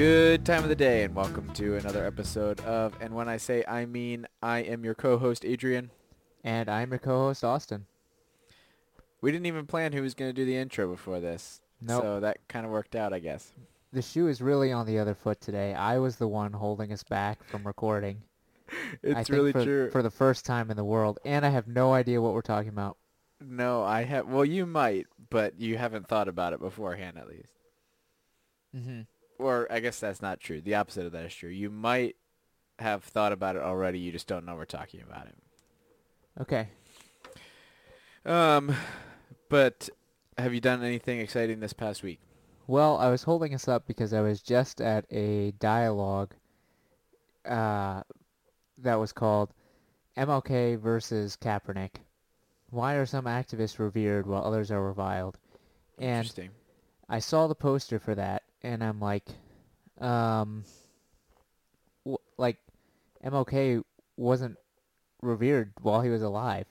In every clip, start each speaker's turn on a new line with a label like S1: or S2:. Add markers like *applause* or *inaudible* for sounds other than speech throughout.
S1: Good time of the day and welcome to another episode of And When I Say I Mean, I am your co-host Adrian.
S2: And I'm your co-host Austin.
S1: We didn't even plan who was going to do the intro before this.
S2: Nope.
S1: So that kind of worked out, I guess.
S2: The shoe is really on the other foot today. I was the one holding us back from recording. *laughs*
S1: It's really
S2: for,
S1: true.
S2: For the first time in the world. And I have no idea what we're talking about.
S1: No, I have. Well, you might, but you haven't thought about it beforehand, at least.
S2: Mm-hmm.
S1: Or I guess that's not true. The opposite of that is true. You might have thought about it already. You just don't know we're talking about it.
S2: Okay.
S1: Um, but have you done anything exciting this past week?
S2: Well, I was holding us up because I was just at a dialogue uh, that was called MLK versus Kaepernick. Why are some activists revered while others are reviled? And
S1: Interesting.
S2: I saw the poster for that, and I'm like, um, w- like, MLK wasn't revered while he was alive.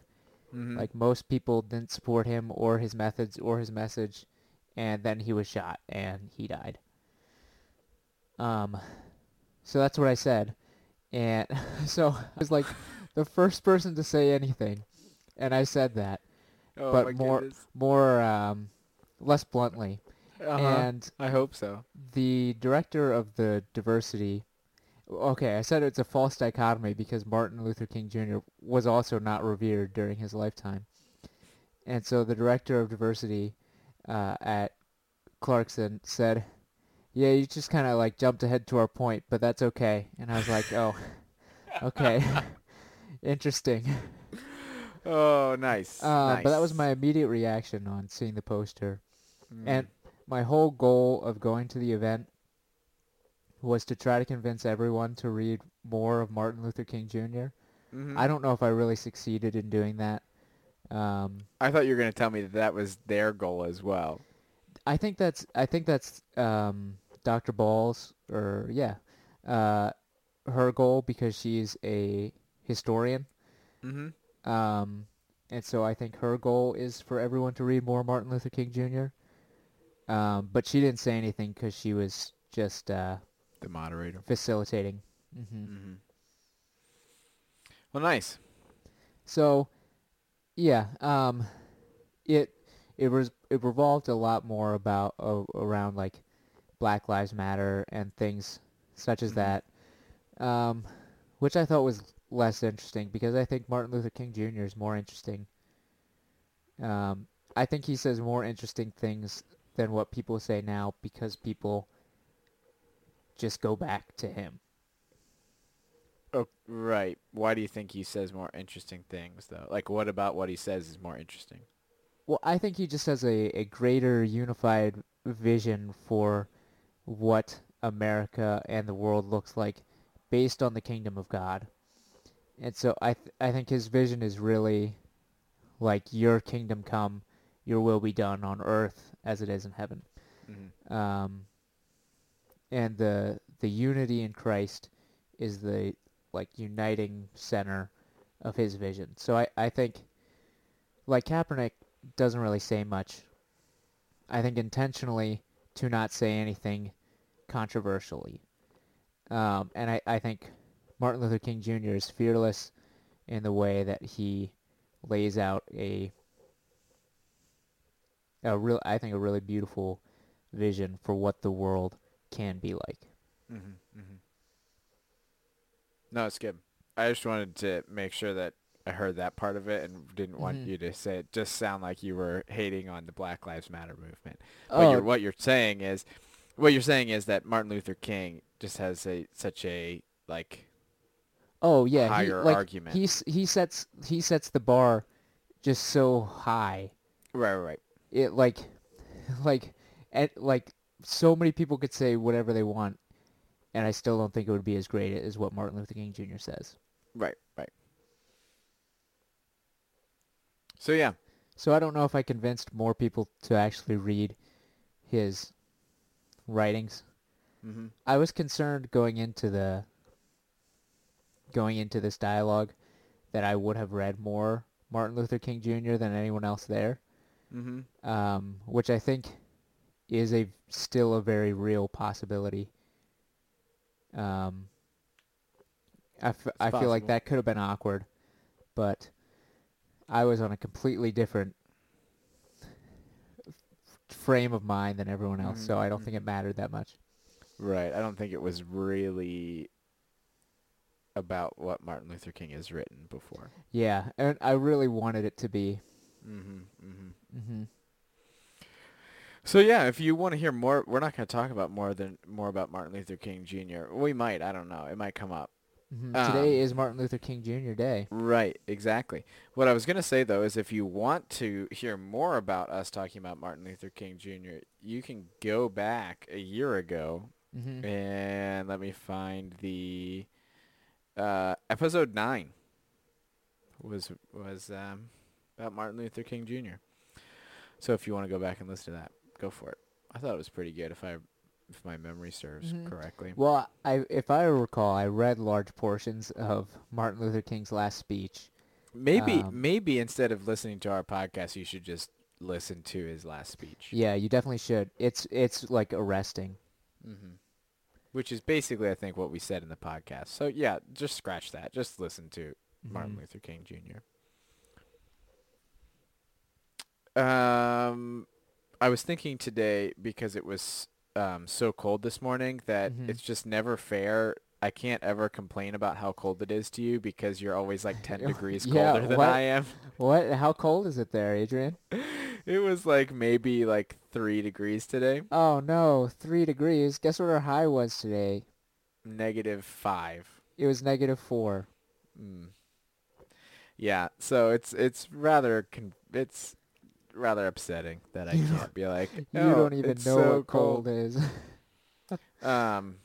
S1: Mhm.
S2: Like most people didn't support him or his methods or his message, and then he was shot and he died. Um, so that's what I said, and *laughs* so I was like *laughs* the first person to say anything, and I said that
S1: oh,
S2: but more-
S1: goodness.
S2: more um, less bluntly,
S1: Uh-huh.
S2: and
S1: I hope so.
S2: the director of the diversity okay i said it's a false dichotomy because martin luther king jr was also not revered during his lifetime and so the director of diversity uh, at clarkson said yeah you just kind of like jumped ahead to our point but that's okay and i was like oh okay *laughs* interesting
S1: Oh, nice.
S2: uh, but that was my immediate reaction on seeing the poster
S1: Mm.
S2: and my whole goal of going to the event was to try to convince everyone to read more of Martin Luther King Jr.
S1: Mhm.
S2: I don't know if I really succeeded in doing that. Um,
S1: I thought you were going to tell me that that was their goal as well.
S2: I think that's I think that's um, Dr. Ball's or yeah, uh, her goal because she's a historian.
S1: Mm-hmm.
S2: Um, and so I think her goal is for everyone to read more Martin Luther King Jr. Um, but she didn't say anything because she was just uh,
S1: The moderator.
S2: facilitating. hmm
S1: Mm-hmm. Well, nice.
S2: So, yeah, um, it it was it revolved a lot more about uh, around like Black Lives Matter and things such as
S1: Mhm.
S2: that, um, which I thought was less interesting because I think Martin Luther King Jr. is more interesting. Um, I think he says more interesting things than what people say now because people just go back to him.
S1: Oh, right. Why do you think he says more interesting things, though? Like, what about what he says is more interesting?
S2: Well, I think he just has a, a greater unified vision for what America and the world looks like based on the kingdom of God. And so I th- I think his vision is really like your kingdom come, your will be done on earth as it is in heaven.
S1: Mm-hmm.
S2: Um, and the the unity in Christ is the like uniting center of his vision. So I, I think like Kaepernick doesn't really say much. I think intentionally to not say anything controversially. Um, and I, I think Martin Luther King Jr. is fearless in the way that he lays out a a real I think a really beautiful vision for what the world can be like.
S1: Mm-hmm. Mm-hmm. No, it's good. I just wanted to make sure that I heard that part of it and didn't want
S2: Mhm.
S1: you to say it. Just sound like you were hating on the Black Lives Matter movement. What
S2: Oh,
S1: you're what you're saying is, what you're saying is that Martin Luther King just has a such a like
S2: oh yeah, he,
S1: higher
S2: like,
S1: argument.
S2: He he sets he sets the bar just so high.
S1: right, right, right.
S2: It like *laughs* like and like so many people could say whatever they want and I still don't think it would be as great as what Martin Luther King Jr. says.
S1: Right, right. So yeah,
S2: So I don't know if I convinced more people to actually read his writings.
S1: mm-hmm.
S2: I was concerned going into the going into this dialogue that I would have read more Martin Luther King Jr. than anyone else there,
S1: Mm-hmm.
S2: um, which I think is a still a very real possibility Um, I, f- I feel like that could have been awkward, but I was on a completely different f- frame of mind than everyone else, so
S1: Mhm,
S2: I don't think it mattered that much.
S1: Right. I don't think it was really about what Martin Luther King has written before.
S2: Yeah, and I really wanted it to be.
S1: Mm-hmm. Mm-hmm.
S2: Hmm
S1: So yeah, if you want to hear more, we're not going to talk about more than more about Martin Luther King Jr. We might. I don't know. It might come up.
S2: hmm
S1: Um,
S2: Today is Martin Luther King Jr. Day.
S1: Right, exactly. What I was going to say though is if you want to hear more about us talking about Martin Luther King Jr., you can go back a year ago
S2: hmm
S1: and let me find the uh, episode 9 was was um, about Martin Luther King Jr. So if you want to go back and listen to that, go for it. I thought it was pretty good if I if my memory serves
S2: Mhm.
S1: correctly.
S2: Well, I if I recall, I read large portions of Martin Luther King's last speech.
S1: Maybe
S2: um,
S1: maybe instead of listening to our podcast, you should just listen to his last speech.
S2: Yeah, you definitely should. It's it's like arresting.
S1: hmm Which is basically, I think, what we said in the podcast. So yeah, just scratch that. Just listen to Martin
S2: Mhm.
S1: Luther King Jr. Um, I was thinking today because it was um, so cold this morning that
S2: Mhm.
S1: it's just never fair. I can't ever complain about how cold it is to you because you're always like 10 *laughs* degrees
S2: Yeah,
S1: colder than
S2: what?
S1: I am.
S2: What? How cold is it there, Adrian? *laughs*
S1: It was like maybe like 3 degrees today.
S2: Oh no, three degrees. Guess what our high was today?
S1: Negative 5.
S2: It was negative four.
S1: Mm. Yeah, so it's it's rather con- it's rather upsetting that I *laughs* can't be like
S2: You
S1: "Oh,
S2: don't even know
S1: so
S2: what cold is. *laughs*
S1: Um,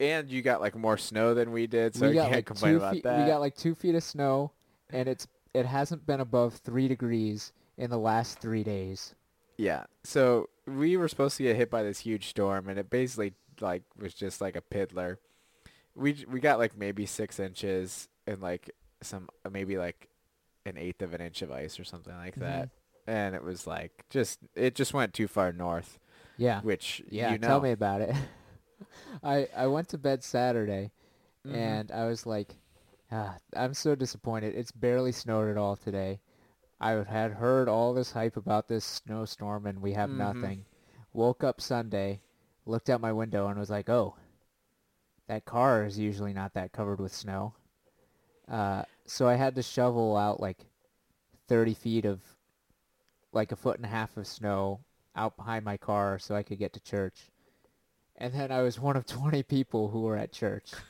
S1: and you got like more snow than we did, so
S2: we
S1: I can't
S2: like
S1: complain about
S2: feet.
S1: that.
S2: We got like two feet of snow, and it's it hasn't been above three degrees in the last three days.
S1: yeah, so we were supposed to get hit by this huge storm, and it basically like was just like a piddler. We we got like maybe six inches and like some maybe like an eighth of an inch of ice or something like that,
S2: Mm-hmm.
S1: And it was like just it just went too far north,
S2: Yeah,
S1: which
S2: yeah.
S1: you know.
S2: Tell me about it. *laughs* I I went to bed Saturday,
S1: Mhm.
S2: and I was like, ah, I'm so disappointed. It's barely snowed at all today. I had heard all this hype about this snowstorm, and we have
S1: Mhm.
S2: nothing. Woke up Sunday, looked out my window, and was like, oh, that car is usually not that covered with snow. Uh, so I had to shovel out like 30 feet of, like a foot and a half of snow out behind my car so I could get to church. And then I was one of 20 people who were at church. *laughs*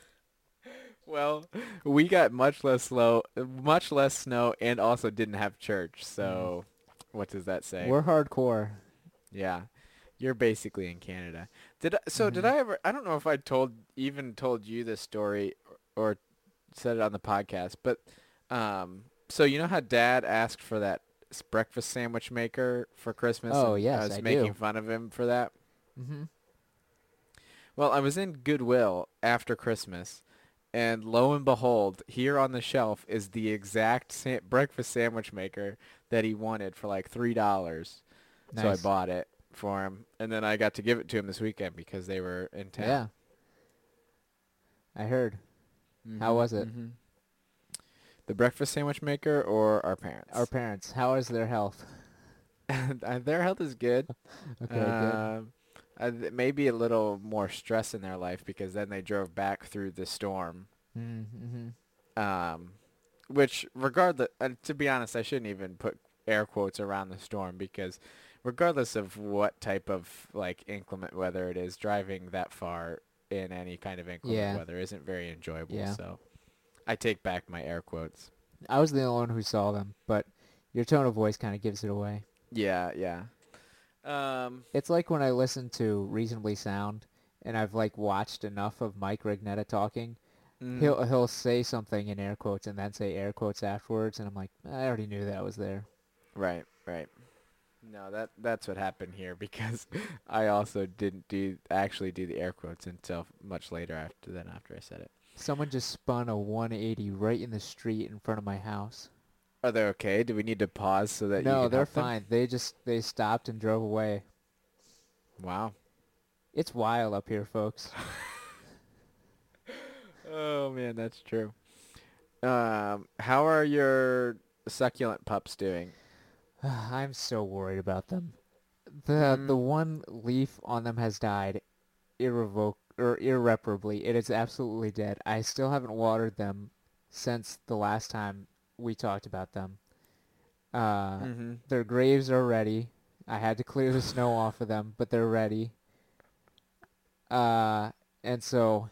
S1: Well, we got much less slow, much less snow, and also didn't have church. So, what does that say?
S2: Mm. We're hardcore.
S1: yeah, you're basically in Canada. Did I, so? Did
S2: Mhm.
S1: I ever? I don't know if I told even told you this story or, or said it on the podcast, but um, so you know how Dad asked for that breakfast sandwich maker for Christmas?
S2: Oh,
S1: and
S2: yes,
S1: I was
S2: I
S1: making
S2: do.
S1: fun of him for that.
S2: Mm-hmm.
S1: Well, I was in Goodwill after Christmas, and lo and behold, here on the shelf is the exact sa- breakfast sandwich maker that he wanted for like three dollars. So I bought it for him, and then I got to give it to him this weekend because they were in town.
S2: Yeah.
S1: town.
S2: I heard. How
S1: Mhm,
S2: was it?
S1: mhm. The breakfast sandwich maker or our parents?
S2: Our parents, how is their health? *laughs*
S1: Uh, Their health is good. *laughs*
S2: Okay, good.
S1: Um, uh, maybe a little more stress in their life because then they drove back through the storm.
S2: Mm-hmm.
S1: um, which regardless, uh, to be honest, I shouldn't even put air quotes around the storm because regardless of what type of like inclement weather it is, driving that far in any kind of inclement
S2: Yeah.
S1: weather isn't very enjoyable.
S2: Yeah.
S1: So I take back my air quotes.
S2: I was the only one who saw them, but your tone of voice kind of gives it away.
S1: Yeah, yeah. Um,
S2: It's like when I listen to Reasonably Sound, and I've like watched enough of Mike Rugnetta talking.
S1: mhm.
S2: He'll he'll say something in air quotes and then say air quotes afterwards, and I'm like, I already knew that was there.
S1: Right, right. No, that that's what happened here *laughs* because I also didn't do actually do the air quotes until much later after than after I said it.
S2: Someone just spun a 180 right in the street in front of my house.
S1: Are they okay? Do we need to pause so that you
S2: no,
S1: can
S2: they're
S1: help them?
S2: fine. They just they stopped and drove away.
S1: Wow.
S2: It's wild up here, folks. *laughs*
S1: Oh man, that's true. Um, how are your succulent pups doing? *sighs*
S2: I'm so worried about them. The the
S1: Mm.
S2: one leaf on them has died irrevoc or irreparably. It is absolutely dead. I still haven't watered them since the last time we talked about them. Uh,
S1: Mm-hmm.
S2: Their graves are ready. I had to clear the snow *laughs* off of them, but they're ready. Uh, and so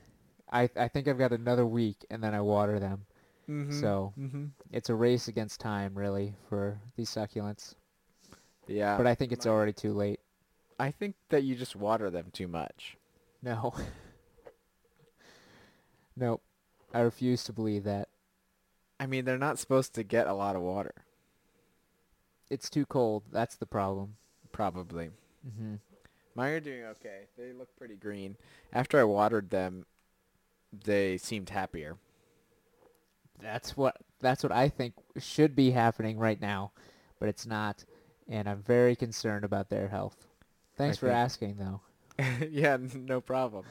S2: I I think I've got another week, and then I water them.
S1: Mm-hmm.
S2: So
S1: Mm-hmm.
S2: it's a race against time, really, for these succulents.
S1: Yeah.
S2: But I think it's already too late.
S1: I think that you just water them too much.
S2: No. *laughs* nope. I refuse to believe that.
S1: I mean, they're not supposed to get a lot of water.
S2: It's too cold. That's the problem.
S1: Probably.
S2: Mm-hmm.
S1: Mine are doing okay. They look pretty green. After I watered them, they seemed happier.
S2: That's what that's what I think should be happening right now, but it's not, and I'm very concerned about their health. Thanks
S1: I
S2: for
S1: think-
S2: asking, though. *laughs*
S1: yeah, no problem.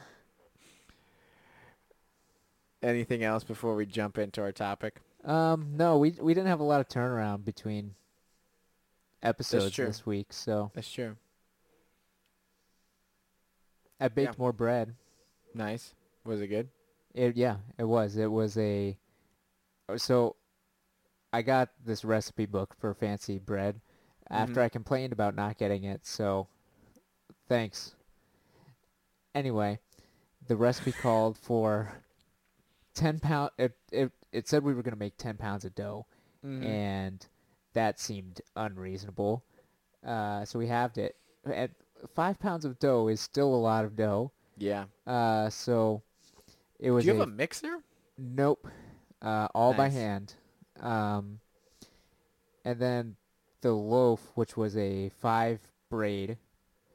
S1: Anything else before we jump into our topic?
S2: Um, no, we we didn't have a lot of turnaround between episodes this week, so
S1: That's true.
S2: I baked
S1: Yeah.
S2: more bread.
S1: Nice. Was it good?
S2: It yeah, it was. It was a so I got this recipe book for fancy bread after
S1: Mhm.
S2: I complained about not getting it. So thanks. Anyway, the recipe called for 10 pound it it it said we were going to make 10 pounds of dough
S1: Mhm.
S2: and that seemed unreasonable. Uh, so we halved it. At 5 pounds of dough is still a lot of dough.
S1: yeah.
S2: Uh, so it was
S1: Do you have a mixer?
S2: Nope. Uh, all by hand. Um, and then the loaf, which was a five braid.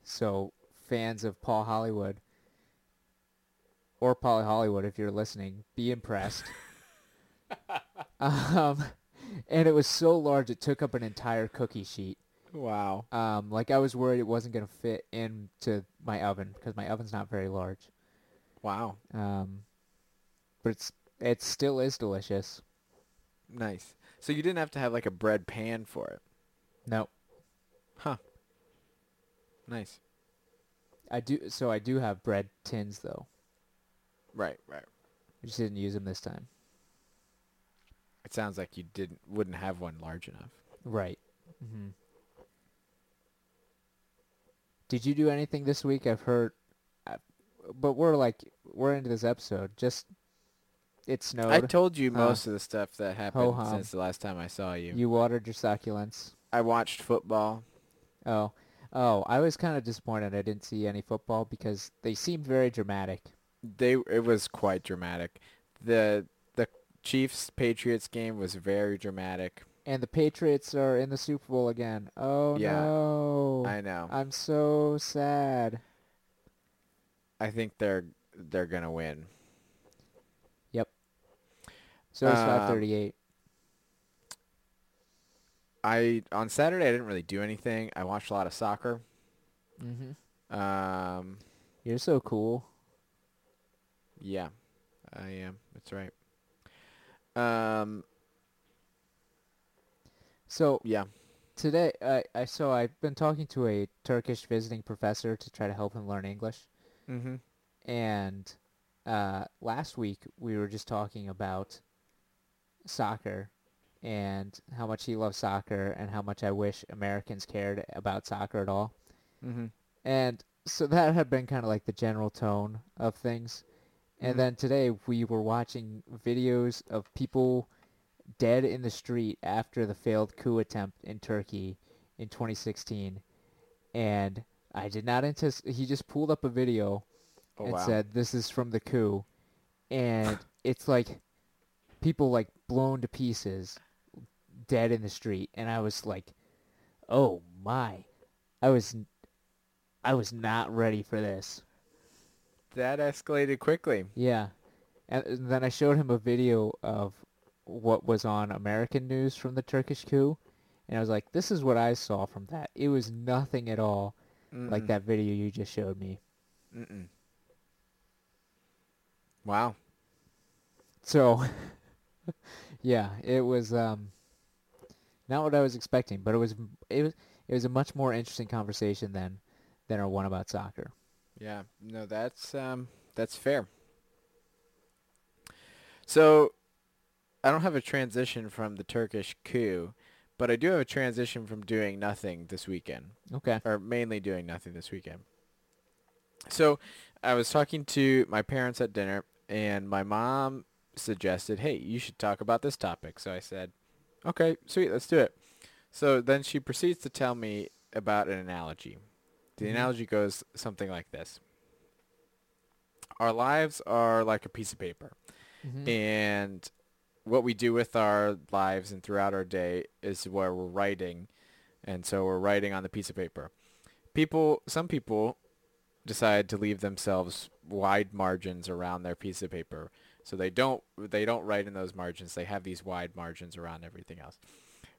S2: So fans of Paul Hollywood or Polly Hollywood, if you're listening, be impressed. *laughs* um, and it was so large it took up an entire cookie sheet.
S1: Wow.
S2: Um, like I was worried it wasn't gonna fit into my oven because my oven's not very large.
S1: Wow.
S2: Um, but it's it still is delicious.
S1: Nice. So you didn't have to have like a bread pan for it.
S2: No,
S1: Huh. Nice.
S2: I do. So I do have bread tins though.
S1: Right, right.
S2: I just didn't use them this time.
S1: It sounds like you didn't wouldn't have one large enough.
S2: Right. Mm-hmm. Did you do anything this week? I've heard, I, but we're like we're into this episode. Just it snowed.
S1: I told you
S2: Huh.
S1: most of the stuff that happened
S2: Ho-hum.
S1: since the last time I saw you.
S2: you watered your succulents.
S1: I watched football.
S2: Oh, oh! I was kind of disappointed I didn't see any football because they seemed very dramatic.
S1: They it was quite dramatic. The the Chiefs Patriots game was very dramatic.
S2: And the Patriots are in the Super Bowl again. Oh
S1: Yeah,
S2: no!
S1: I know.
S2: I'm so sad.
S1: I think they're they're gonna win. Yep.
S2: So it's
S1: Um,
S2: 538.
S1: I on Saturday I didn't really do anything. I watched a lot of soccer.
S2: Mm-hmm.
S1: Um,
S2: You're so cool.
S1: Yeah, I am. That's right. Um,
S2: So
S1: yeah.
S2: today, I, I so I've been talking to a Turkish visiting professor to try to help him learn English.
S1: Mm-hmm.
S2: And uh, last week we were just talking about soccer and how much he loves soccer and how much I wish Americans cared about soccer at all.
S1: Mm-hmm.
S2: And so that had been kind of like the general tone of things. And
S1: Mhm.
S2: then today we were watching videos of people dead in the street after the failed coup attempt in Turkey in 2016. And I did not anticipate, he just pulled up a video
S1: Oh
S2: and
S1: wow.
S2: said, this is from the coup. And it's like people like blown to pieces, dead in the street. And I was like, oh my. I was, I was not ready for this.
S1: That escalated quickly.
S2: Yeah. And then I showed him a video of what was on American news from the Turkish coup. And I was like, this is what I saw from that. It was nothing at all like
S1: Mm-mm.
S2: that video you just showed me.
S1: Mm-mm. Wow.
S2: So, *laughs* yeah, it was um, not what I was expecting, but it was it was it was a much more interesting conversation than than our one about soccer.
S1: Yeah, no, that's um, that's fair. So, I don't have a transition from the Turkish coup, but I do have a transition from doing nothing this weekend,
S2: Okay.
S1: or mainly doing nothing this weekend. So, I was talking to my parents at dinner, and my mom suggested, "Hey, you should talk about this topic." So I said, "Okay, sweet, let's do it." So then she proceeds to tell me about an analogy. The
S2: Mhm.
S1: analogy goes something like this. Our lives are like a piece of paper.
S2: Mhm.
S1: And what we do with our lives and throughout our day is where we're writing. And so we're writing on the piece of paper. People, some people decide to leave themselves wide margins around their piece of paper. So they don't, they don't write in those margins. They have these wide margins around everything else.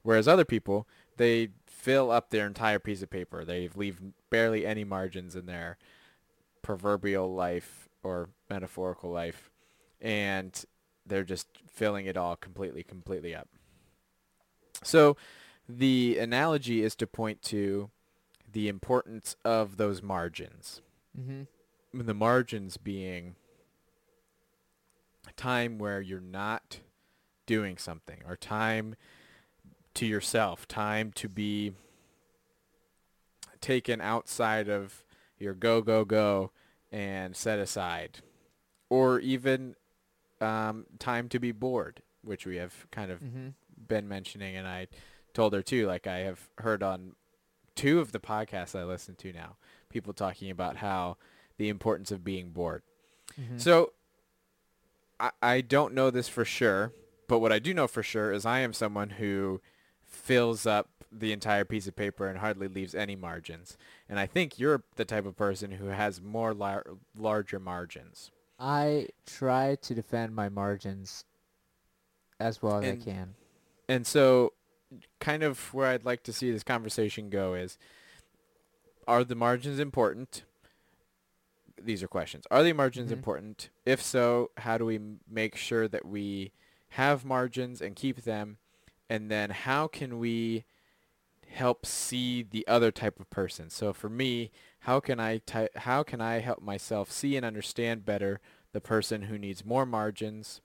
S1: Whereas other people, they fill up their entire piece of paper. They leave barely any margins in their proverbial life or metaphorical life and they're just filling it all completely, completely up. So the analogy is to point to the importance of those margins.
S2: Mhm.
S1: The margins being time where you're not doing something or time to yourself, time to be taken outside of your go, go, go and set aside. Or even um, time to be bored, which we have kind of
S2: Mhm.
S1: been mentioning, and I told her too. Like I have heard on two of the podcasts I listen to now, people talking about how the importance of being bored.
S2: Mhm.
S1: So I, I don't know this for sure, but what I do know for sure is I am someone who fills up the entire piece of paper and hardly leaves any margins. And I think you're the type of person who has more lar- larger margins.
S2: I try to defend my margins as well as
S1: And-
S2: I can.
S1: And so kind of where I'd like to see this conversation go is are the margins important? These are questions. Are the margins
S2: Mhm.
S1: important? If so, how do we m- make sure that we have margins and keep them? And then how can we help see the other type of person? So for me, how can I ty- how can I help myself see and understand better the person who needs more margins,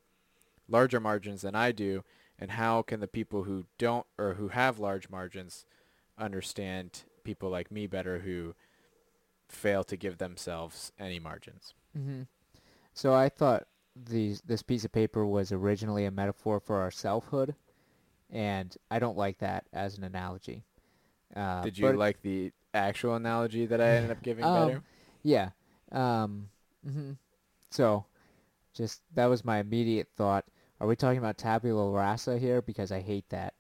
S1: larger margins than I do, and how can the people who don't or who have large margins understand people like me better who fail to give themselves any margins?
S2: hmm So I thought these this piece of paper was originally a metaphor for our selfhood, and I don't like that as an analogy. Uh,
S1: Did you
S2: but-
S1: like the actual analogy that I ended up *laughs* giving
S2: Um,
S1: better?
S2: Yeah. Um, hmm So, just that was my immediate thought. Are we talking about tabula rasa here? Because I hate that,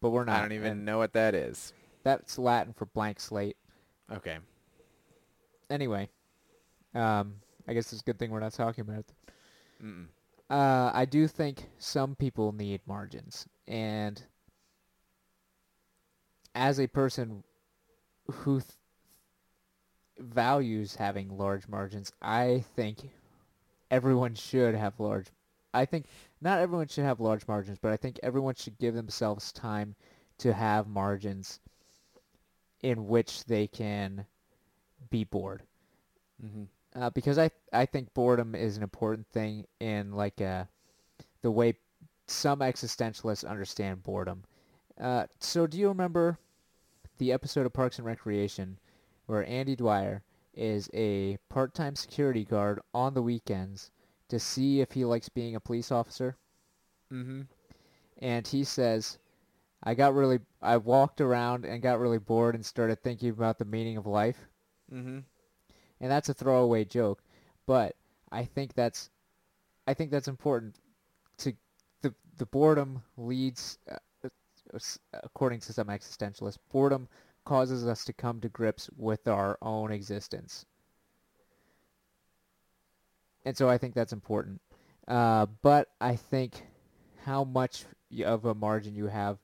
S2: but we're not.
S1: I don't even
S2: and
S1: know what that is.
S2: That's Latin for blank slate.
S1: Okay.
S2: Anyway, um, I guess it's a good thing we're not talking about it. Uh, I do think some people need margins, and as a person who th- values having large margins, I think everyone should have large. I think not everyone should have large margins, but I think everyone should give themselves time to have margins in which they can be bored
S1: Mm-hmm.
S2: uh, because I I think boredom is an important thing in like uh, the way some existentialists understand boredom. Uh, so do you remember the episode of Parks and Recreation where Andy Dwyer is a part-time security guard on the weekends to see if he likes being a police officer?
S1: Mm-hmm.
S2: And he says, "I got really I walked around and got really bored and started thinking about the meaning of life."
S1: Mm-hmm.
S2: and that's a throwaway joke, but I think that's I think that's important to the the boredom leads uh, according to some existentialists boredom causes us to come to grips with our own existence and so i think that's important uh, but i think how much of a margin you have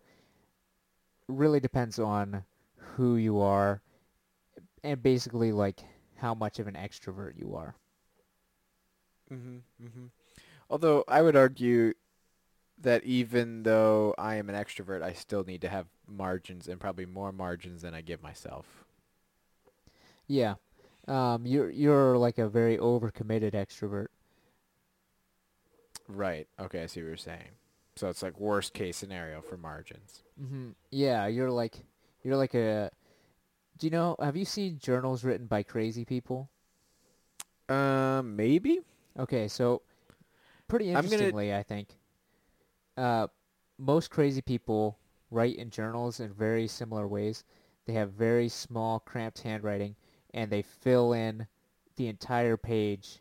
S2: really depends on who you are and basically like how much of an extrovert you are
S1: Mm-hmm. Mm-hmm. Although I would argue that even though I am an extrovert, I still need to have margins and probably more margins than I give myself.
S2: Yeah. Um, you're you're like a very overcommitted extrovert.
S1: Right. Okay, I see what you're saying. So it's like worst case scenario for margins.
S2: hmm Yeah, you're like you're like a. Do you know? Have you seen journals written by crazy people?
S1: Um, maybe.
S2: Okay, so pretty
S1: I'm gonna-
S2: interestingly, I think, uh, most crazy people write in journals in very similar ways. They have very small, cramped handwriting, and they fill in the entire page,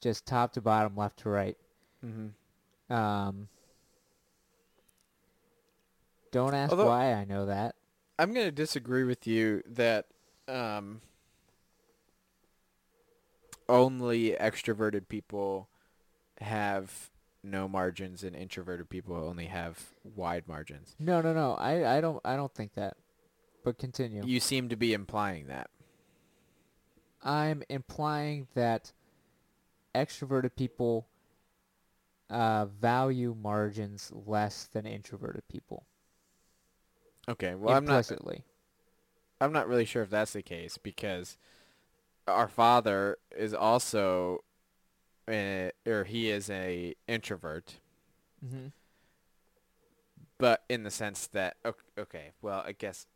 S2: just top to bottom, left to right.
S1: Mm-hmm.
S2: Um, don't ask
S1: Although-
S2: why I know that.
S1: I'm going to disagree with you that um, only extroverted people have no margins and introverted people only have wide margins.
S2: No, no, no. I, I don't, I don't think that. But continue.
S1: You seem to be implying that.
S2: I'm implying that extroverted people uh, value margins less than introverted people.
S1: Okay, well I'm not
S2: implicitly.
S1: I'm not really sure if that's the case because our father is also a, or he is a introvert,
S2: hmm
S1: but in the sense that ok- okay, well I guess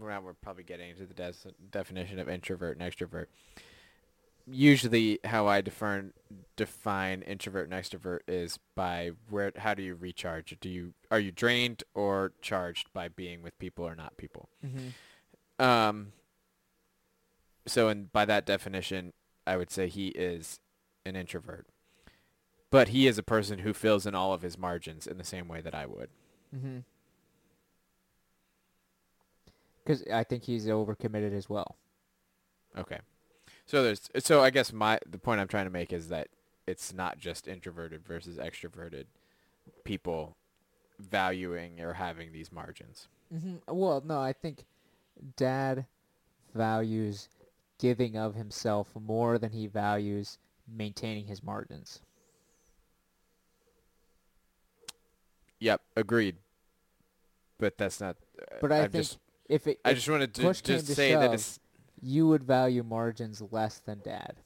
S1: now we're probably getting into the des- definition of introvert and extrovert. Usually, how I define define introvert and extrovert is by where how do you recharge? Do you are you drained or charged by being with people or not people?
S2: hmm
S1: Um. So, and by that definition, I would say he is an introvert, but he is a person who fills in all of his margins in the same way that I would.
S2: Because I think he's overcommitted as well.
S1: Okay. So there's so I guess my the point I'm trying to make is that it's not just introverted versus extroverted people valuing or having these margins.
S2: hmm Well, no, I think Dad values giving of himself more than he values maintaining his margins.
S1: Yep, agreed. But that's not.
S2: But I
S1: I've
S2: think
S1: just
S2: if it,
S1: I
S2: if
S1: just wanted to just
S2: to
S1: say that
S2: shove,
S1: it's
S2: you would value margins less than Dad.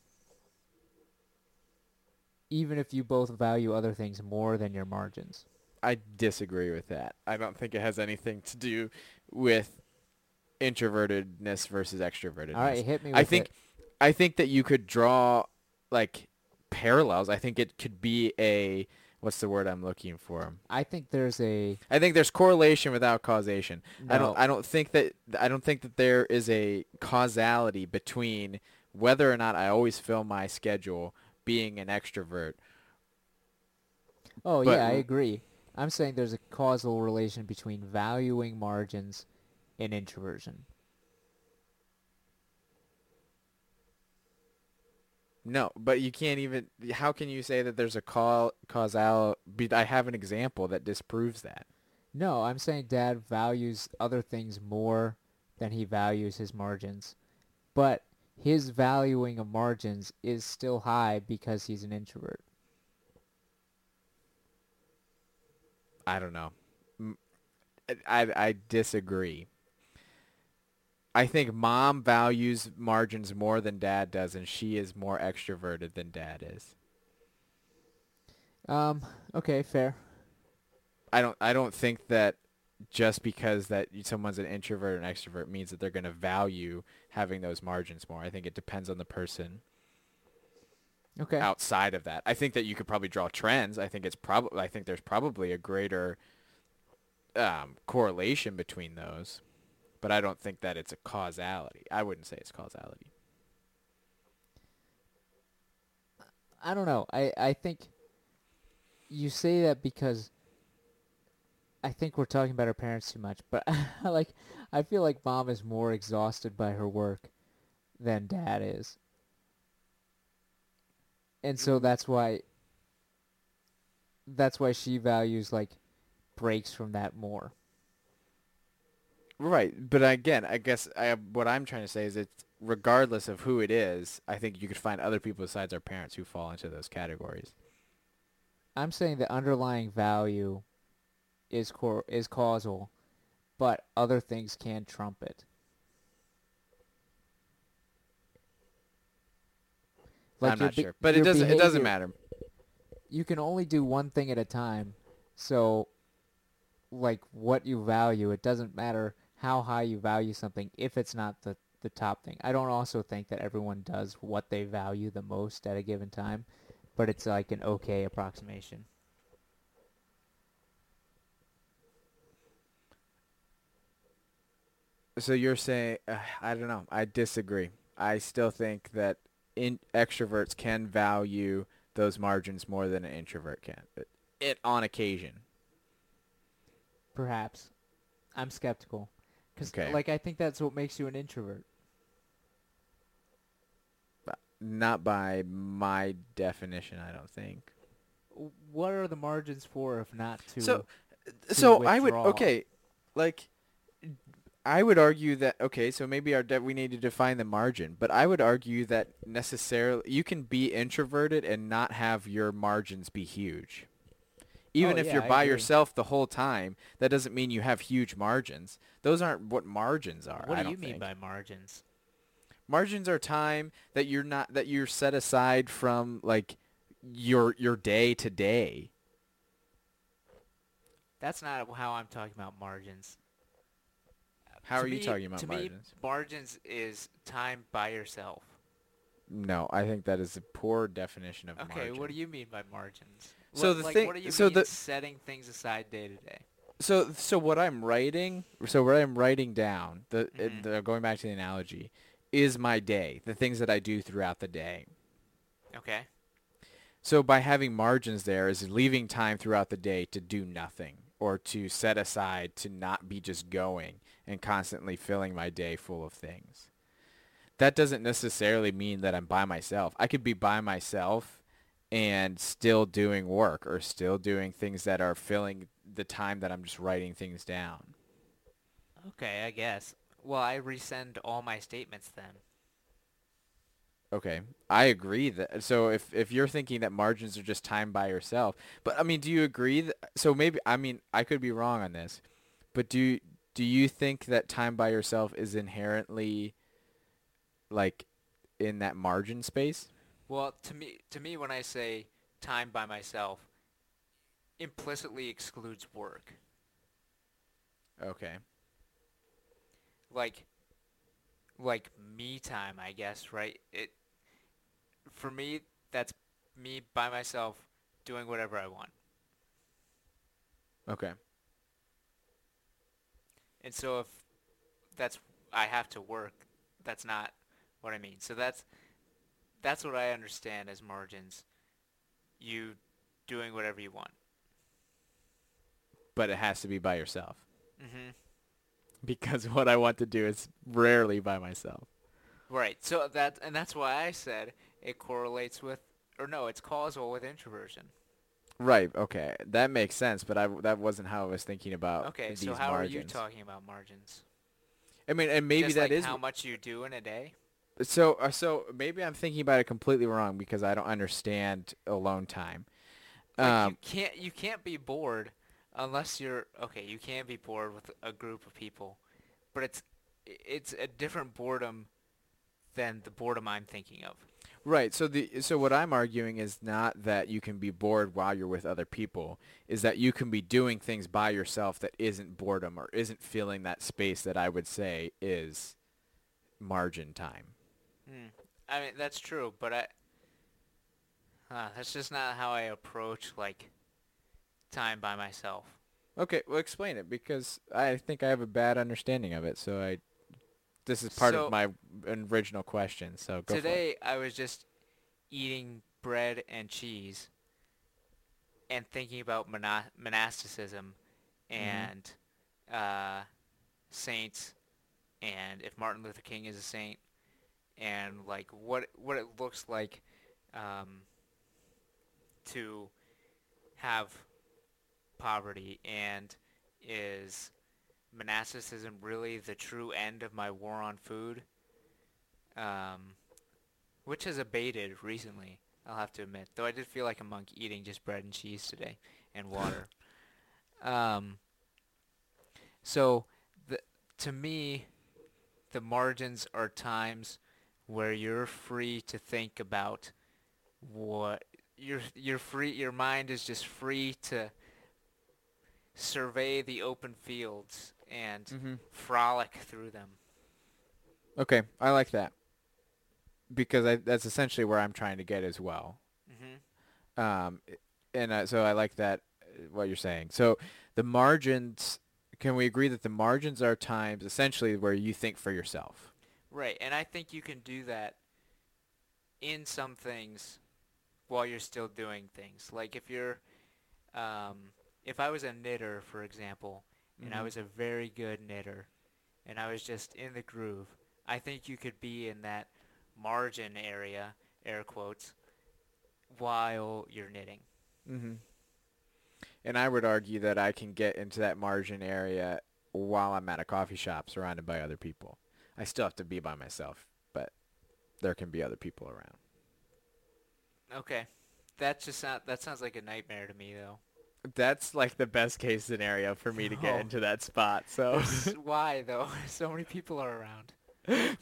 S2: Even if you both value other things more than your margins.
S1: I disagree with that. I don't think it has anything to do with introvertedness versus extrovertedness.
S2: All right, hit me with
S1: I think
S2: it.
S1: I think that you could draw like parallels. I think it could be a what's the word I'm looking for?
S2: I think there's a
S1: I think there's correlation without causation. I don't I don't think that I don't think that there is a causality between whether or not I always fill my schedule being an extrovert.
S2: Oh
S1: But-
S2: yeah, I agree. I'm saying there's a causal relation between valuing margins and introversion.
S1: No, but you can't even. How can you say that there's a call causal? I have an example that disproves that.
S2: No, I'm saying dad values other things more than he values his margins. But his valuing of margins is still high because he's an introvert.
S1: I don't know. I I disagree. I think mom values margins more than dad does, and she is more extroverted than dad is.
S2: Um, okay, fair.
S1: I don't I don't think that just because that someone's an introvert or an extrovert means that they're going to value having those margins more. I think it depends on the person.
S2: Okay.
S1: outside of that. I think that you could probably draw trends. I think it's probably I think there's probably a greater um, correlation between those, but I don't think that it's a causality. I wouldn't say it's causality.
S2: I don't know. I, I think you say that because I think we're talking about our parents too much, but *laughs* like I feel like mom is more exhausted by her work than dad is. And so mm-hmm. that's why that's why she values like breaks from that more.
S1: Right, but again, I guess I, what I'm trying to say is it's regardless of who it is, I think you could find other people besides our parents who fall into those categories.
S2: I'm saying the underlying value is cor- is causal, but other things can trump it.
S1: I'm not
S2: be-
S1: sure, but it doesn't. It doesn't matter.
S2: You can only do one thing at a time. So, like what you value, it doesn't matter how high you value something if it's not the the top thing. I don't also think that everyone does what they value the most at a given time, but it's like an okay approximation.
S1: So you're saying uh, I don't know. I disagree. I still think that in extroverts can value those margins more than an introvert can. It, it on occasion.
S2: Perhaps. I'm skeptical. Cuz
S1: Okay.
S2: like I think that's what makes you an introvert.
S1: Uh, not by my definition, I don't think.
S2: What are the margins for if not to
S1: So,
S2: to
S1: so I would okay, like I would argue that okay, so maybe our de- we need to define the margin, but I would argue that necessarily you can be introverted and not have your margins be huge. Oh, Even
S2: Oh,
S1: if
S2: yeah,
S1: you're by yourself the whole time, that doesn't mean you have huge margins. Those aren't what margins are.
S2: What do you mean
S1: think.
S2: by margins?
S1: margins are time that you're not that you're set aside from like your your day to day.
S2: That's not how I'm talking about margins.
S1: How
S2: To
S1: are you talking about
S2: to
S1: margins?
S2: me, margins is time by yourself.
S1: No, I think that is a poor definition of
S2: Okay,
S1: margin.
S2: what do you mean by margins?
S1: So
S2: What-
S1: the
S2: like,
S1: thing-
S2: what do you
S1: so
S2: mean
S1: the-
S2: setting things aside day to day?
S1: So so what I'm writing, so what I'm writing down, the,
S2: Mhm.
S1: the going back to the analogy, is my day, the things that I do throughout the day.
S2: Okay.
S1: So by having margins there is leaving time throughout the day to do nothing or to set aside to not be just going and constantly filling my day full of things. That doesn't necessarily mean that I'm by myself. I could be by myself and still doing work or still doing things that are filling the time that I'm just writing things down.
S2: Okay, I guess. Well, I resend all my statements then.
S1: Okay, I agree that. So if if you're thinking that margins are just time by yourself, but I mean, do you agree that? So maybe I mean I could be wrong on this, but do do you think that time by yourself is inherently like in that margin space?
S2: Well, to me, to me, when I say time by myself, implicitly excludes work.
S1: Okay.
S2: Like, like me time, I guess. Right? It for me, that's me by myself doing whatever I want.
S1: Okay.
S2: And so if that's I have to work, that's not what I mean. So that's that's what I understand as margins. You doing whatever you want.
S1: But it has to be by yourself
S2: hmm *laughs*
S1: because what I want to do is rarely by myself.
S2: Right. So that and that's why I said it correlates with or no, it's causal with introversion.
S1: Right. Okay. That makes sense, but I that wasn't how I was thinking about
S2: Okay,
S1: these
S2: so how
S1: margins.
S2: are you talking about margins?
S1: I mean, and maybe
S2: Just
S1: that
S2: like
S1: is
S2: how much you do in a day.
S1: So, uh, so maybe I'm thinking about it completely wrong because I don't understand alone time.
S2: Like
S1: Um,
S2: you can't you can't be bored unless you're okay. You can be bored with a group of people, but it's it's a different boredom than the boredom I'm thinking of.
S1: right. So the so what I'm arguing is not that you can be bored while you're with other people, is that you can be doing things by yourself that isn't boredom or isn't filling that space that I would say is margin time.
S2: Hmm. I mean that's true, but I uh, that's just not how I approach like time by myself.
S1: Okay, well explain it because I think I have a bad understanding of it. So I, this is part
S2: So-
S1: of my original question. So go.
S2: Today I was just eating bread and cheese and thinking about mono- monasticism
S1: Mm-hmm.
S2: and uh, saints and if Martin Luther King is a saint and like what what it looks like um, to have poverty and is monasticism really the true end of my war on food um, which has abated recently I'll have to admit. Though I did feel like a monk eating just bread and cheese today and water. *laughs* um, so the to me, the margins are times where you're free to think about what you're you're free your mind is just free to survey the open fields and
S1: Mm-hmm.
S2: frolic through them.
S1: Okay, I like that because I, that's essentially where I'm trying to get as well.
S2: Mm-hmm.
S1: Um, and uh, so I like that uh, what you're saying. So the margins, can we agree that the margins are times essentially where you think for yourself?
S2: Right, and I think you can do that in some things while you're still doing things. Like if you're, um, if I was a knitter, for example, and I
S1: Mhm.
S2: was a very good knitter, and I was just in the groove, I think you could be in that margin area, air quotes, while you're knitting.
S1: Mm-hmm. And I would argue that I can get into that margin area while I'm at a coffee shop surrounded by other people. I still have to be by myself, but there can be other people around.
S2: Okay, that just sound, that sounds like a nightmare to me though.
S1: That's like the best case scenario for me to get
S2: Oh.
S1: into that spot. So *laughs*
S2: Why though? *laughs* So many people are around.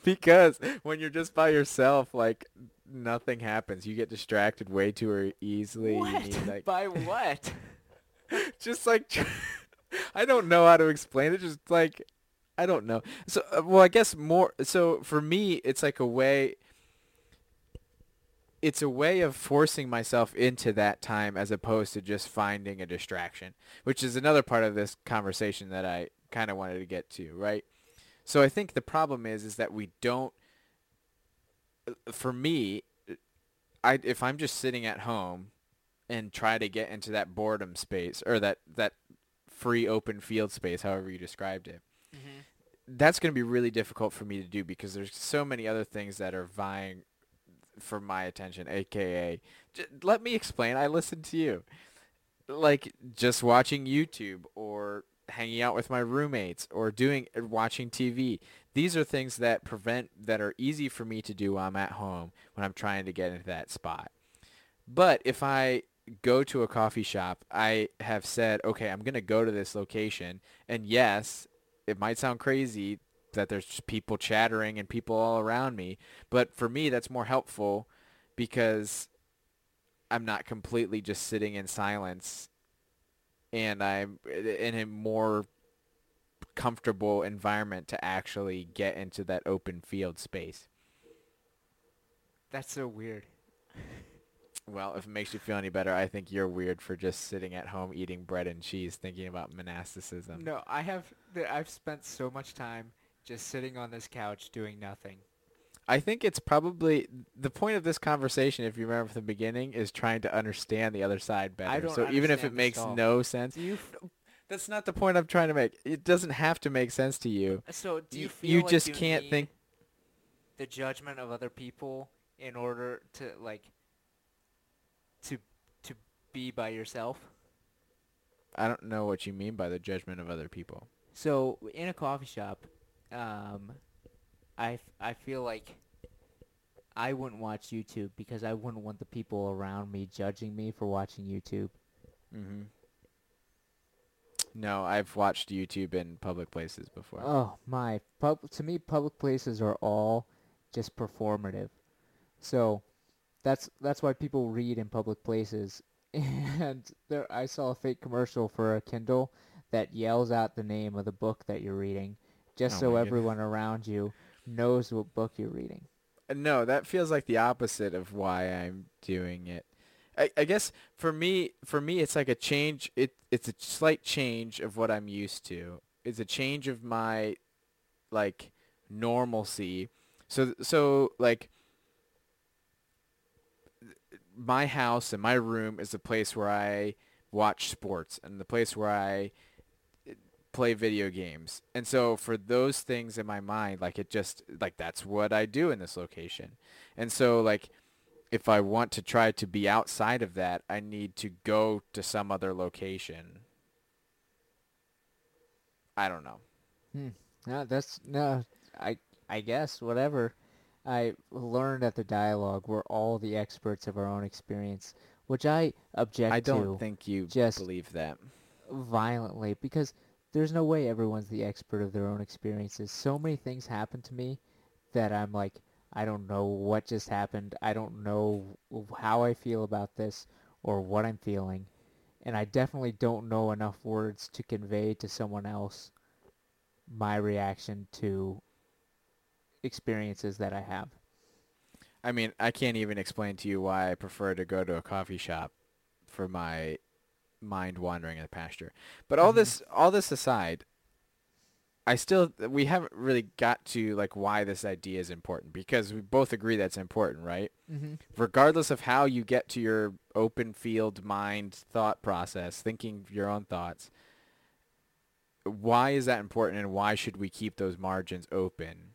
S1: because when you're just by yourself, like nothing happens. You get distracted way too e- easily.
S2: What?
S1: need, like, *laughs*
S2: By what?
S1: just like I don't know how to explain it. Just like I don't know. So uh, well, I guess more. So for me, it's like a way. It's a way of forcing myself into that time as opposed to just finding a distraction, which is another part of this conversation that I kind of wanted to get to, right? So I think the problem is is that we don't uh, for me I if I'm just sitting at home and try to get into that boredom space or that that free open field space however you described it
S2: Mm-hmm.
S1: that's going to be really difficult for me to do because there's so many other things that are vying for my attention aka let me explain i listen to you. Like just watching youtube or hanging out with my roommates or doing watching tv these are things that prevent that are easy for me to do while i'm at home when i'm trying to get into that spot. But if i go to a coffee shop i have said okay i'm going to go to this location and yes it might sound crazy that there's people chattering and people all around me, but for me that's more helpful because I'm not completely just sitting in silence and I'm in a more comfortable environment to actually get into that open field space.
S2: That's so weird.
S1: Well, if it makes you feel any better, I think you're weird for just sitting at home eating bread and cheese thinking about monasticism.
S2: No, I have. I've spent so much time just sitting on this couch doing nothing.
S1: I think it's probably the point of this conversation, if you remember from the beginning, is trying to understand the other side better.
S2: I don't
S1: so even if it makes
S2: all.
S1: no sense,
S2: you?
S1: that's not the point I'm trying to make. It doesn't have to make sense to you.
S2: Uh, so do you feel
S1: you
S2: like
S1: just
S2: you
S1: can't think-
S2: the judgment of other people in order to like to to be by yourself?
S1: I don't know what you mean by the judgment of other people.
S2: So in a coffee shop, um, I, f- I feel like I wouldn't watch YouTube because I wouldn't want the people around me judging me for watching YouTube.
S1: Mm-hmm. No, I've watched YouTube in public places before.
S2: Oh my! Pub- to me, public places are all just performative. So that's that's why people read in public places. *laughs* And there, I saw a fake commercial for a Kindle that yells out the name of the book that you're reading, just
S1: Oh
S2: so
S1: my goodness.
S2: everyone around you knows what book you're reading.
S1: Uh, No, that feels like the opposite of why I'm doing it. I, I guess for me, for me, it's like a change. It it's a slight change of what I'm used to. It's a change of my like normalcy. So so like my house and my room is the place where I watch sports and the place where I uh, play video games. And so for those things in my mind, like it just like that's what I do in this location. And so like if I want to try to be outside of that, I need to go to some other location. I don't know.
S2: Hmm. No, that's no. I I guess whatever. I learned that the dialogue we're all the experts of our own experience, which I object
S1: I don't
S2: to
S1: think you
S2: just-
S1: believe that.
S2: violently because there's no way everyone's the expert of their own experiences. So many things happen to me that I'm like, I don't know what just happened. I don't know how I feel about this or what I'm feeling. And I definitely don't know enough words to convey to someone else my reaction to experiences that I have.
S1: I mean, I can't even explain to you why I prefer to go to a coffee shop for my mind wandering in the pasture. But all
S2: Mhm.
S1: this all this aside, I still we haven't really got to like why this idea is important because we both agree that's important, right?
S2: Mm-hmm.
S1: Regardless of how you get to your open field mind thought process, thinking your own thoughts, why is that important and why should we keep those margins open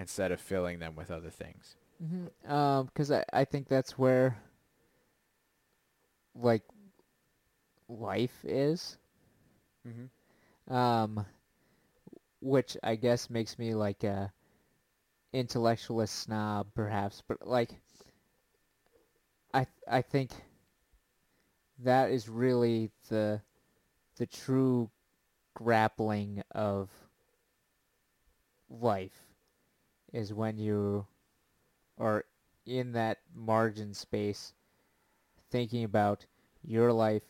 S1: instead of filling them with other things?
S2: Mm-hmm. Um, because I, I think that's where like life is.
S1: Mm-hmm.
S2: Um, which I guess makes me like a intellectualist snob, perhaps. But like, I I think that is really the the true grappling of life is when you are in that margin space thinking about your life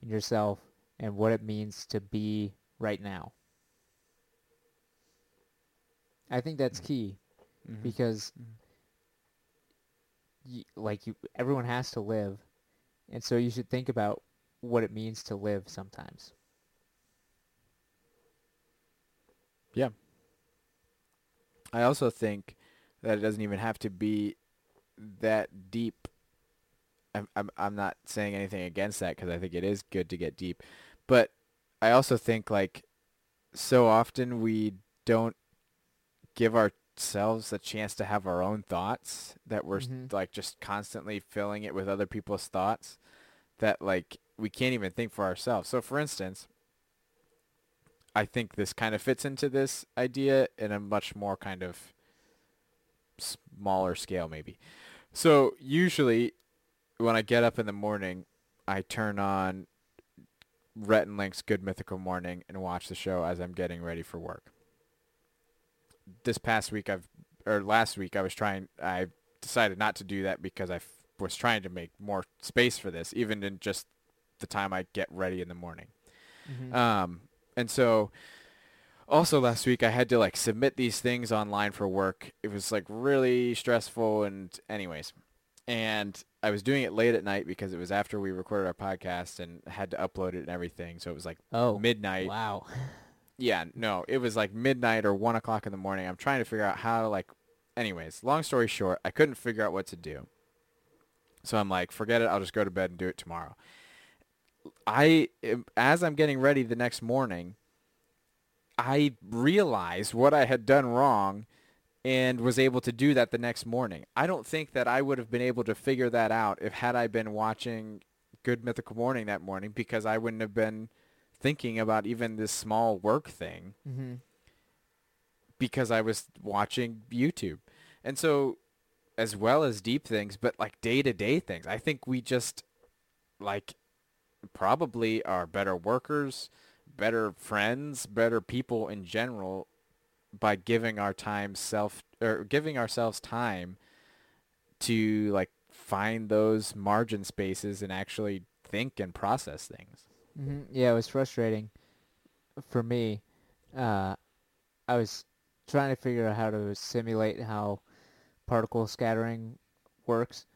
S2: and yourself and what it means to be right now. I think that's
S1: Mm.
S2: key
S1: Mm-hmm.
S2: because
S1: Mhm.
S2: y- like you everyone has to live and so you should think about what it means to live sometimes.
S1: I also think that it doesn't even have to be that deep. I'm I'm I'm not saying anything against that because I think it is good to get deep, but I also think like so often we don't give ourselves a chance to have our own thoughts that we're
S2: Mhm.
S1: like just constantly filling it with other people's thoughts that like we can't even think for ourselves. So for instance, I think this kind of fits into this idea in a much more kind of smaller scale maybe. So usually when I get up in the morning, I turn on Rhett and Link's Good Mythical Morning and watch the show as I'm getting ready for work. This past week I've or last week I was trying I decided not to do that because I f- was trying to make more space for this even in just the time I get ready in the morning. Um, and so also last week I had to like submit these things online for work. It was like really stressful and anyways. And I was doing it late at night because it was after we recorded our podcast and had to upload it and everything. So it was like
S2: oh,
S1: midnight.
S2: wow.
S1: Yeah, no, it was like midnight or one o'clock in the morning. I'm trying to figure out how to like, anyways, long story short, I couldn't figure out what to do. So I'm like, forget it. I'll just go to bed and do it tomorrow. I, as I'm getting ready the next morning, I realized what I had done wrong and was able to do that the next morning. I don't think that I would have been able to figure that out if had I been watching Good Mythical Morning that morning because I wouldn't have been thinking about even this small work thing
S2: Mm-hmm.
S1: because I was watching YouTube. And so as well as deep things, but like day-to-day things, I think we just like probably are better workers, better friends, better people in general by giving our time self or giving ourselves time to like find those margin spaces and actually think and process things.
S2: hmm Yeah, it was frustrating for me. Uh, I was trying to figure out how to simulate how particle scattering works,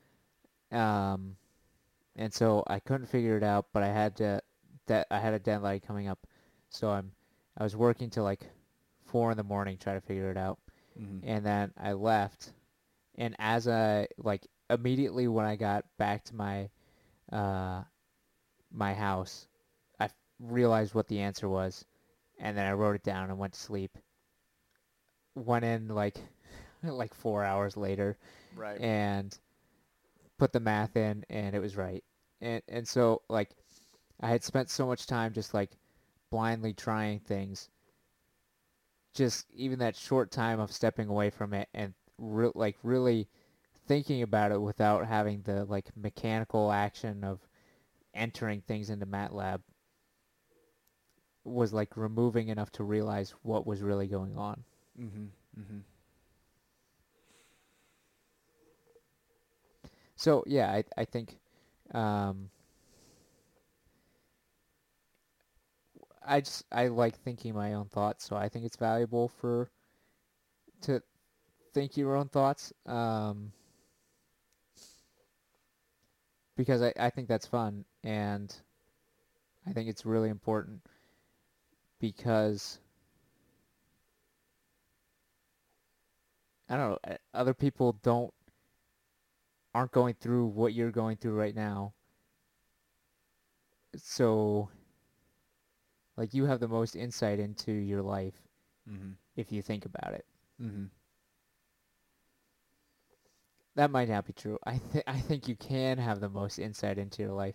S2: um, and so I couldn't figure it out. But I had to that I had a deadline coming up, so I'm I was working till like four in the morning trying to figure it out, and then I left, and as I like immediately when I got back to my uh my house, I f- realized what the answer was, and then I wrote it down and went to sleep. Went in like *laughs* like four hours later
S1: Right.
S2: and put the math in, and it was right. And and so like I had spent so much time just like blindly trying things. Just even that short time of stepping away from it and re- like really thinking about it without having the like mechanical action of entering things into MATLAB was like removing enough to realize what was really going on.
S1: Mm-hmm. Mm-hmm.
S2: So yeah, I I think um, I just I like thinking my own thoughts, so I think it's valuable for to think your own thoughts. Um, because I, I think that's fun and I think it's really important because I don't know, uh, other people don't aren't going through what you're going through right now. So like you have the most insight into your life
S1: Mm-hmm.
S2: if you think about it.
S1: Mm-hmm.
S2: That might not be true. I th- I think you can have the most insight into your life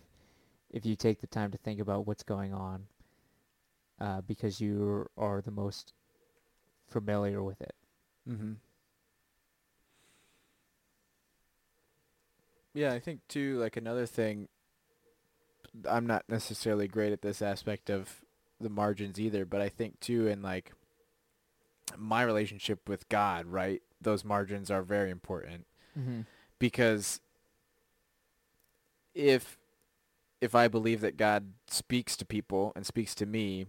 S2: if you take the time to think about what's going on, uh, because you are the most familiar with it.
S1: Mm-hmm. Yeah, I think too. Like another thing, I'm not necessarily great at this aspect of the margins either, but I think too in like my relationship with God, right? Those margins are very important
S2: Mm-hmm.
S1: because if if I believe that God speaks to people and speaks to me,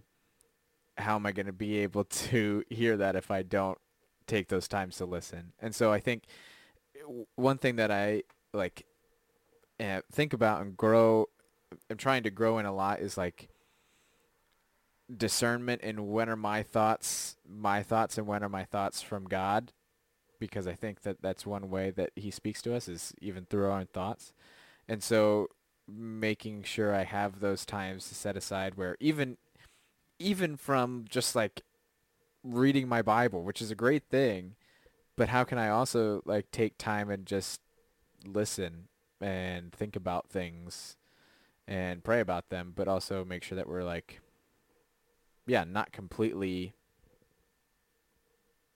S1: how am I going to be able *laughs* to hear that if I don't take those times to listen? And so I think one thing that I like uh, think about and grow I'm trying to grow in a lot is like discernment in when are my thoughts my thoughts and when are my thoughts from God because I think that that's one way that he speaks to us is even through our own thoughts. And so making sure I have those times to set aside where even even from just like reading my Bible, which is a great thing, but how can I also like take time and just listen and think about things and pray about them, but also make sure that we're like yeah, not completely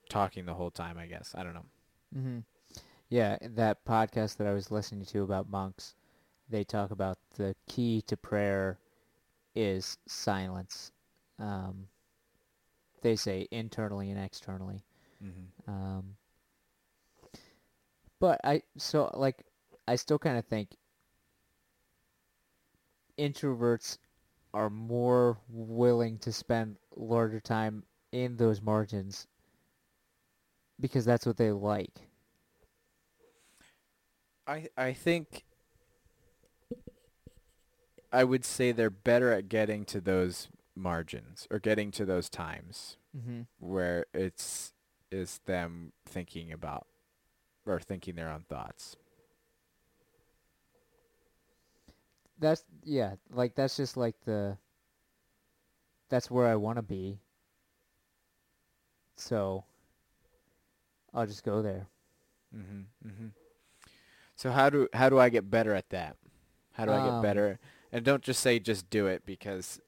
S1: talking the whole time, I guess. I don't know.
S2: Mm-hmm. Yeah, that podcast that I was listening to about monks, they talk about the key to prayer is silence. Um, they say internally and externally.
S1: Mm-hmm.
S2: Um, but I so like I still kind of think introverts are more willing to spend larger time in those margins because that's what they like.
S1: I I think I would say they're better at getting to those margins or getting to those times
S2: Mm-hmm.
S1: where it's is them thinking about or thinking their own thoughts.
S2: That's yeah, like that's just like the that's where I want to be. So I'll just go there.
S1: Mhm. Mhm. So how do how do I get better at that? How do I get
S2: Um,
S1: better? And don't just say just do it because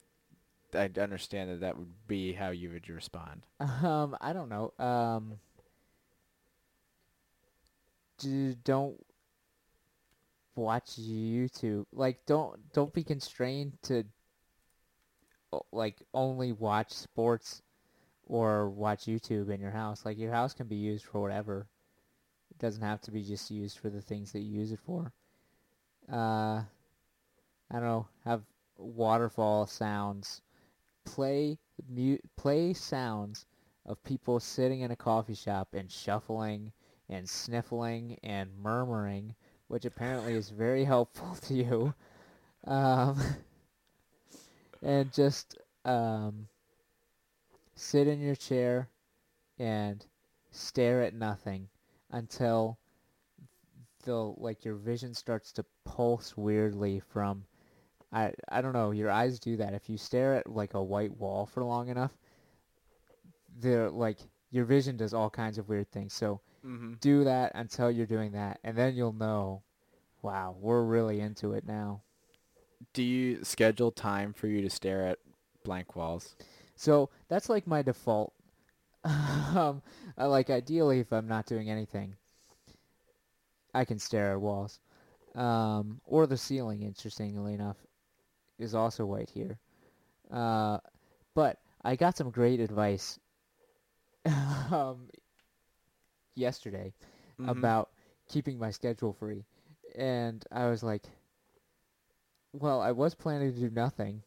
S1: I understand that that would be how you would respond.
S2: Um, I don't know. Um, d- don't watch YouTube. Like, don't don't be constrained to like only watch sports or watch YouTube in your house. Like, your house can be used for whatever. It doesn't have to be just used for the things that you use it for. Uh, I don't know. Have waterfall sounds. Play mu- play sounds of people sitting in a coffee shop and shuffling and sniffling and murmuring, which apparently is very helpful *laughs* to you. Um, *laughs* and just um, sit in your chair and stare at nothing until the like your vision starts to pulse weirdly from I I don't know, your eyes do that. If you stare at like a white wall for long enough, they're like your vision does all kinds of weird things. So
S1: Mm-hmm.
S2: do that until you're doing that and then you'll know wow, we're really into it now.
S1: Do you schedule time for you to stare at blank walls?
S2: So that's like my default. *laughs* um, I like ideally if I'm not doing anything, I can stare at walls. Um, or the ceiling, interestingly enough, is also white here. Uh, but I got some great advice *laughs* um, yesterday
S1: Mhm.
S2: about keeping my schedule free. And I was like, well, I was planning to do nothing.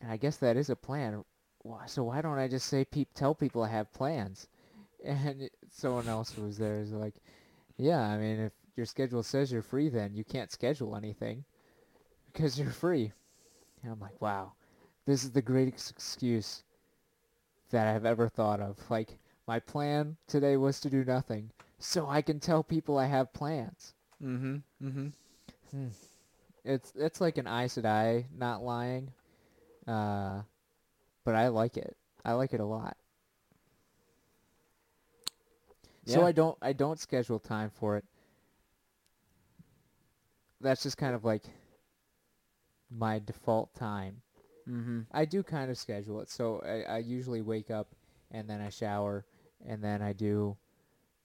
S2: And I guess that is a plan. So why don't I just say, peep, tell people I have plans? *laughs* And someone else was there is like, yeah, I mean, if your schedule says you're free, then you can't schedule anything because you're free. And I'm like, wow, this is the greatest excuse that I've ever thought of. Like, my plan today was to do nothing, so I can tell people I have plans.
S1: Mm-hmm. Mhm.
S2: Hmm. It's it's like an Aes Sedai not lying, uh, but I like it. I like it a lot.
S1: Yeah.
S2: So I don't I don't schedule time for it. That's just kind of like my default time.
S1: Mm-hmm.
S2: I do kind of schedule it. So I, I usually wake up and then I shower and then I do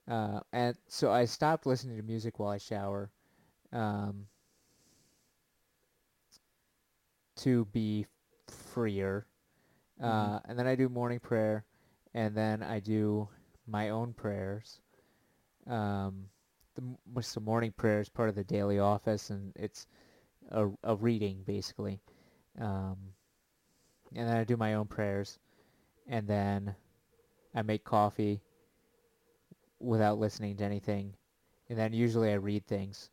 S2: uh and so I stopped listening to music while I shower um to be freer. Uh and then I do morning prayer and then I do my own prayers. Um the what's the morning prayer is part of the daily office and it's a a reading basically. Um and then I do my own prayers, and then I make coffee without listening to anything, and then usually I read things.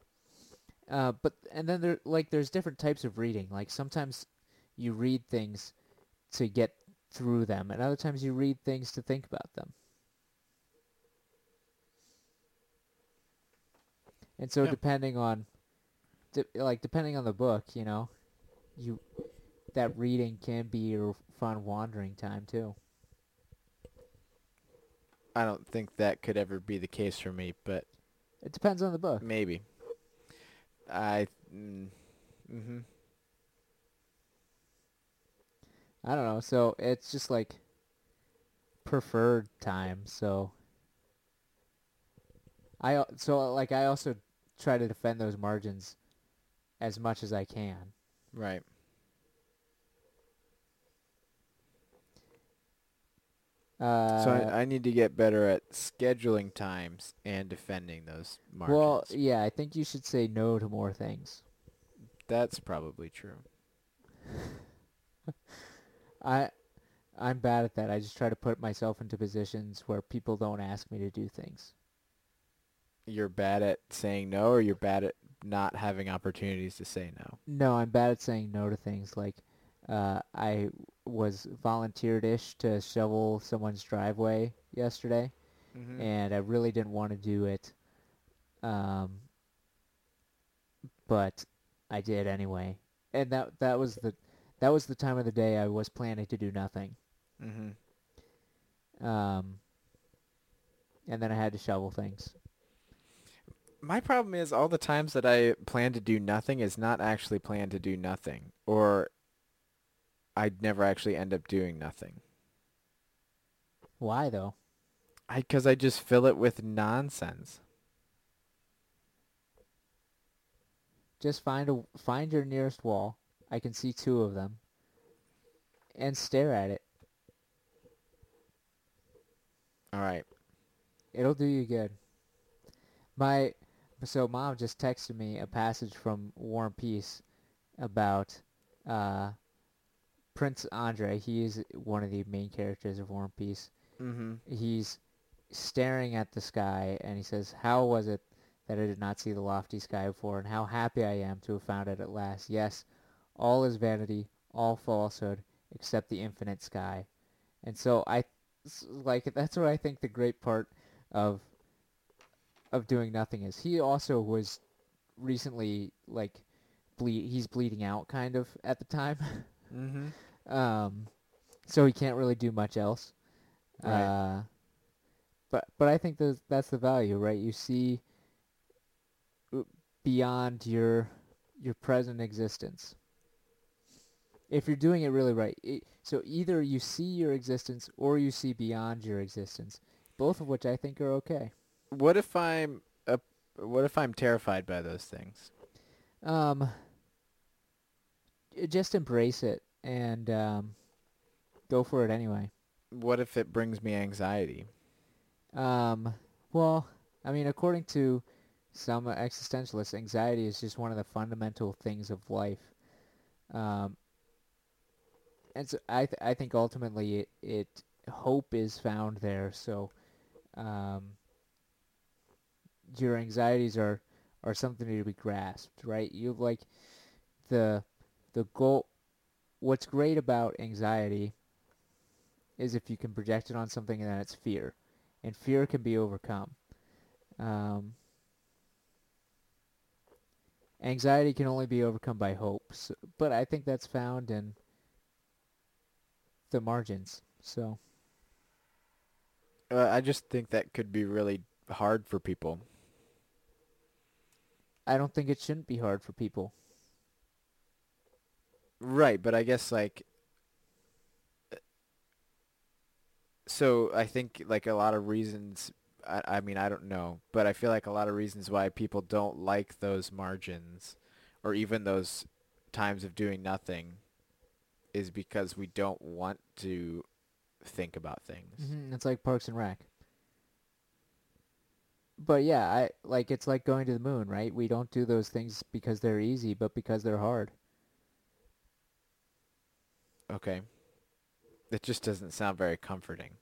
S2: Uh, but and then there like there's different types of reading. Like sometimes you read things to get through them, and other times you read things to think about them. And so
S1: Yeah.
S2: depending on, de- like depending on the book, you know, you that reading can be your fun wandering time too.
S1: I don't think that could ever be the case for me, but
S2: It depends on the book.
S1: maybe. I. Mm, mhm.
S2: I don't know. So it's just like preferred time. So I al- so like I also try to defend those margins as much as I can.
S1: Right.
S2: Uh,
S1: so I, I need to get better at scheduling times and defending those margins.
S2: well, yeah, I think you should say no to more things.
S1: That's probably true. *laughs*
S2: I I'm bad at that. I just try to put myself into positions where people don't ask me to do things.
S1: You're bad at saying no, or you're bad at not having opportunities to say no.
S2: No, I'm bad at saying no to things. Like, uh, I was volunteered-ish to shovel someone's driveway yesterday,
S1: Mm-hmm.
S2: and I really didn't want to do it. Um, but I did anyway, and that that was the that was the time of the day I was planning to do nothing.
S1: mm-hmm.
S2: Um, and then I had to shovel things.
S1: My problem is all the times that I plan to do nothing is not actually plan to do nothing, or I'd never actually end up doing nothing.
S2: Why though?
S1: I because I just fill it with nonsense.
S2: Just find a find your nearest wall. I can see two of them. And stare at it.
S1: All right.
S2: It'll do you good. My so mom just texted me a passage from War and Peace about uh, Prince Andre. He is one of the main characters of War and Peace.
S1: Mm-hmm.
S2: He's staring at the sky and he says, "How was it that I did not see the lofty sky before, and how happy I am to have found it at last? Yes, all is vanity, all falsehood, except the infinite sky." And so I like that's what I think the great part of of doing nothing is. He also was recently like bleed he's bleeding out kind of at the time. *laughs*
S1: Mm-hmm.
S2: Um so he can't really do much else.
S1: Right.
S2: Uh but but I think that's that's the value, right? You see uh, beyond your your present existence. If you're doing it really right. It, so either you see your existence or you see beyond your existence, both of which I think are okay.
S1: What if I'm a what if I'm terrified by those things?
S2: Um, just embrace it and um, go for it anyway.
S1: What if it brings me anxiety?
S2: Um, well, I mean, according to some existentialists, anxiety is just one of the fundamental things of life. Um, and so I th- I think ultimately it, it hope is found there. So, um, your anxieties are are something to be grasped, right? You like the the goal. What's great about anxiety is if you can project it on something, and then it's fear, and fear can be overcome. Um, anxiety can only be overcome by hope, so, but I think that's found in the margins. So
S1: Uh, I just think that could be really hard for people.
S2: I don't think it shouldn't be hard for people.
S1: Right, but I guess like so I think like a lot of reasons I, I mean I don't know, but I feel like a lot of reasons why people don't like those margins or even those times of doing nothing is because we don't want to think about things.
S2: hmm It's like Parks and Rec. But yeah, I like it's like going to the moon, right? We don't do those things because they're easy, but because they're hard.
S1: Okay. It just doesn't sound very comforting.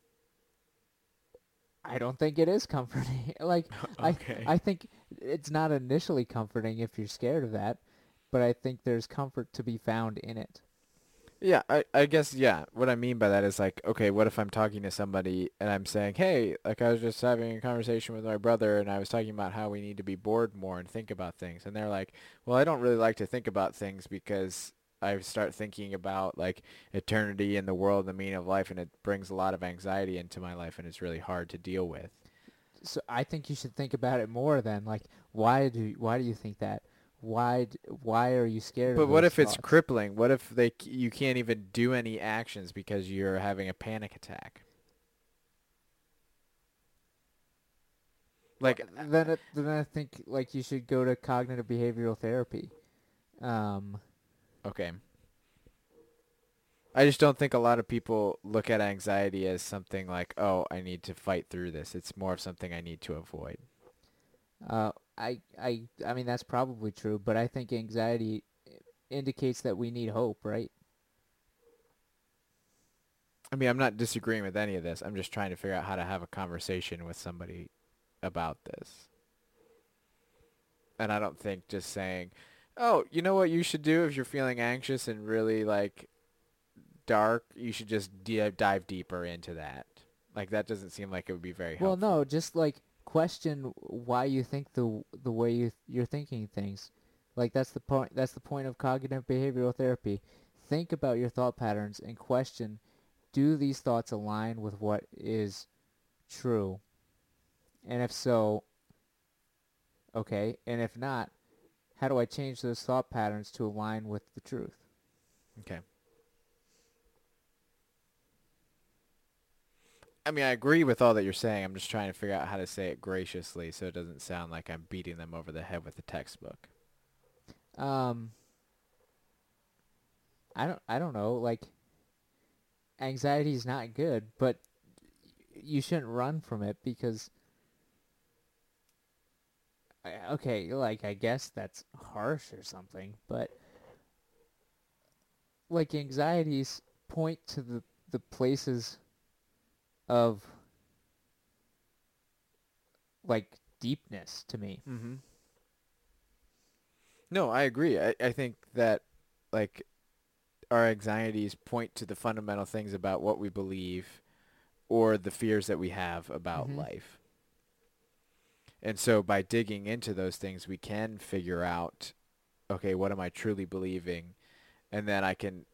S2: I don't think it is comforting. *laughs* like *laughs*
S1: okay.
S2: I think it's not initially comforting if you're scared of that, but I think there's comfort to be found in it.
S1: Yeah, I, I guess yeah. What I mean by that is like, okay, what if I'm talking to somebody and I'm saying, hey, like I was just having a conversation with my brother and I was talking about how we need to be bored more and think about things, and they're like, well, I don't really like to think about things because I start thinking about like eternity and the world and the meaning of life, and it brings a lot of anxiety into my life, and it's really hard to deal with.
S2: So I think you should think about it more than like why do why do you think that? Why why are you scared?
S1: But what if it's crippling? What if they you can't even do any actions because you're having a panic attack? Like
S2: then it, then I think like you should go to cognitive behavioral therapy. Um,
S1: Okay. I just don't think a lot of people look at anxiety as something like, oh, I need to fight through this. It's more of something I need to avoid.
S2: uh, I I I mean that's probably true, but I think anxiety indicates that we need hope, right?
S1: I mean, I'm not disagreeing with any of this. I'm just trying to figure out how to have a conversation with somebody about this. And I don't think just saying, oh, you know what you should do if you're feeling anxious and really like dark, you should just d- dive deeper into that. Like that doesn't seem like it would be very
S2: Well, no, just like question why you think the the way you you're thinking things. Like that's the point. That's the point of cognitive behavioral therapy. Think about your thought patterns and question: Do these thoughts align with what is true? And if so, okay. And if not, how do I change those thought patterns to align with the truth?
S1: Okay. I mean, I agree with all that you're saying. I'm just trying to figure out how to say it graciously so it doesn't sound like I'm beating them over the head with a textbook.
S2: Um, I don't. I don't know. Like, anxiety is not good, but you shouldn't run from it because. Okay, like I guess that's harsh or something, but like anxieties point to the the places of like deepness to me.
S1: Mm-hmm. No, I agree. I, I think that, like, our anxieties point to the fundamental things about what we believe or the fears that we have about
S2: Mhm.
S1: life. And so by digging into those things, we can figure out, okay, what am I truly believing? And then I can,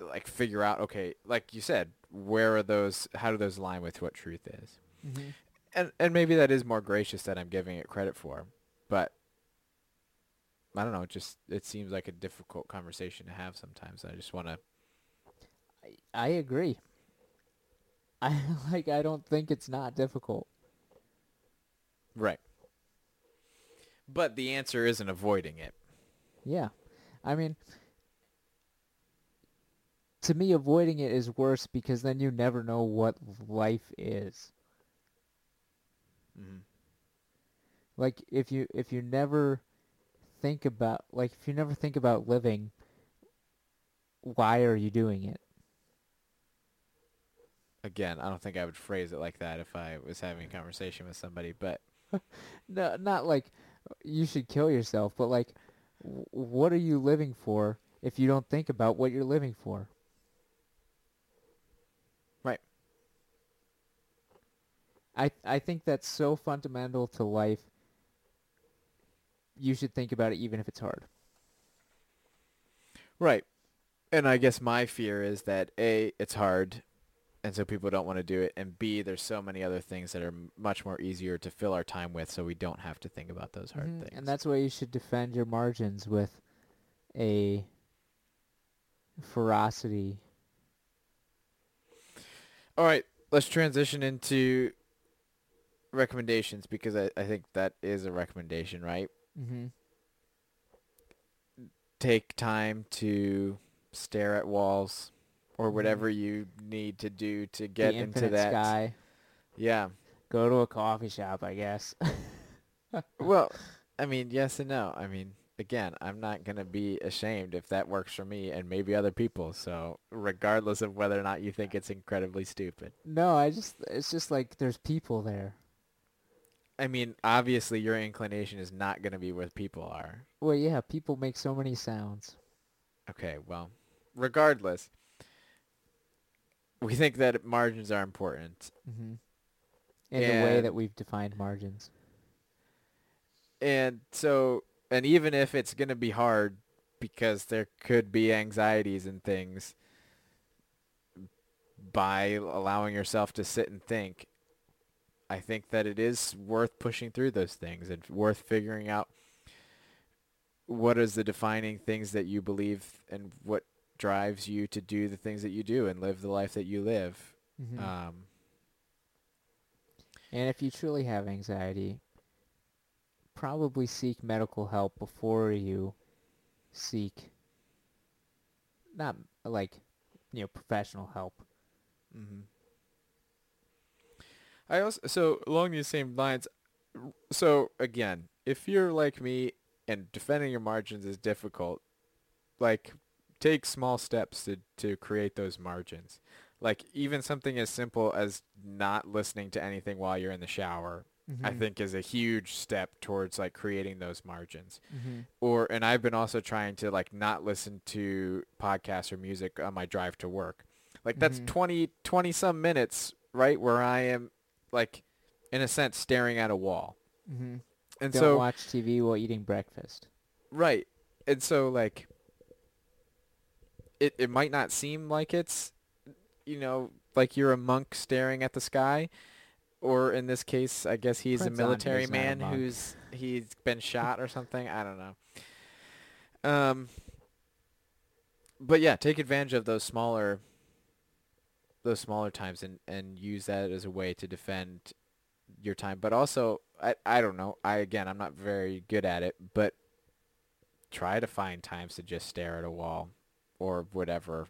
S1: like, figure out, okay, like you said, where are those, how do those align with what truth is?
S2: Mm-hmm.
S1: and and maybe that is more gracious than I'm giving it credit for, but I don't know. It just it seems like a difficult conversation to have sometimes. I just want to.
S2: I, I agree. *laughs* I like I don't think it's not difficult.
S1: Right. But the answer isn't avoiding it.
S2: Yeah. I mean, to me, avoiding it is worse because then you never know what life is.
S1: Mm-hmm.
S2: Like if you if you never think about like if you never think about living, why are you doing it?
S1: Again, I don't think I would phrase it like that if I was having a conversation with somebody, but *laughs*
S2: No, not like you should kill yourself, but like, w- what are you living for if you don't think about what you're living for?
S1: Right.
S2: I I think that's so fundamental to life. You should think about it even if it's hard.
S1: Right. And I guess my fear is that A, it's hard, and so people don't want to do it, and B, there's so many other things that are m- much more easier to fill our time with, so we don't have to think about those hard
S2: Mhm,
S1: things.
S2: And that's why you should defend your margins with a ferocity.
S1: All right, let's transition into recommendations because I, I think that is a recommendation, right?
S2: Mm-hmm.
S1: Take time to stare at walls or
S2: Mhm.
S1: whatever you need to do to get
S2: the
S1: into that.
S2: sky.
S1: Yeah.
S2: Go to a coffee shop, I guess. *laughs*
S1: Well, I mean, yes and no. I mean, again, I'm not going to be ashamed if that works for me and maybe other people. So, regardless of whether or not you think it's incredibly stupid.
S2: no, I just it's just like there's people there.
S1: I mean, obviously your inclination is not going to be where people are.
S2: Well, yeah, people make so many sounds.
S1: Okay, well, regardless, we think that margins are important.
S2: Mm-hmm. In the way that we've defined margins.
S1: And so, and even if it's going to be hard because there could be anxieties and things by allowing yourself to sit and think, I think that it is worth pushing through those things and worth figuring out what is the defining things that you believe and what drives you to do the things that you do and live the life that you live.
S2: Mm-hmm.
S1: Um,
S2: and if you truly have anxiety, probably seek medical help before you seek not like you know professional help.
S1: Mm-hmm. I also so along these same lines. So again, if you're like me and defending your margins is difficult, like take small steps to to create those margins. Like even something as simple as not listening to anything while you're in the shower, I
S2: Mhm.
S1: think is a huge step towards like creating those margins
S2: Mhm.
S1: or and I've been also trying to like not listen to podcasts or music on my drive to work. Like that's
S2: Mhm.
S1: twenty twenty 20 some minutes, right, where I am like in a sense staring at a wall.
S2: Mhm.
S1: And
S2: Don't
S1: so
S2: watch TV while eating breakfast.
S1: right. And so like it it might not seem like it's you know, like you're a monk staring at the sky or in this case, I guess he's
S2: Prince
S1: a military
S2: not a
S1: man who's he's been *laughs* shot or something. I don't know. Um, but yeah, take advantage of those smaller those smaller times and and use that as a way to defend your time. But also, I I don't know. I again, I'm not very good at it, but try to find times to just stare at a wall or whatever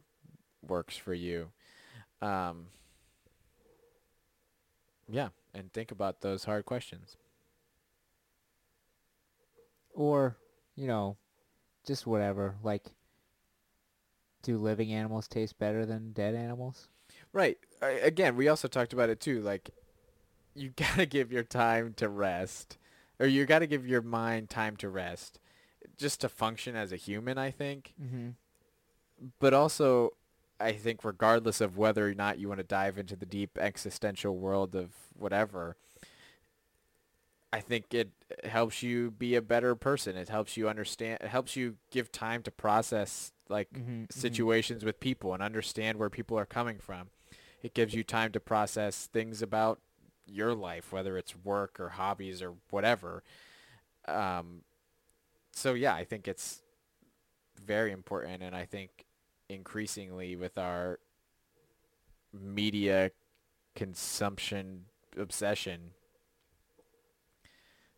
S1: works for you. Um, yeah, and think about those hard questions.
S2: Or, you know, just whatever. Like, do living animals taste better than dead animals?
S1: Right. I, again, we also talked about it too. Like, you *laughs* gotta give your time to rest, or you gotta give your mind time to rest, just to function as a human. I think,
S2: Mm-hmm.
S1: But also, I think regardless of whether or not you want to dive into the deep existential world of whatever, I think it helps you be a better person. It helps you understand. It helps you give time to process like
S2: Mm-hmm.
S1: situations with people and understand where people are coming from. It gives you time to process things about your life, whether it's work or hobbies or whatever. Um, so yeah, I think it's very important, and I think increasingly with our media consumption obsession,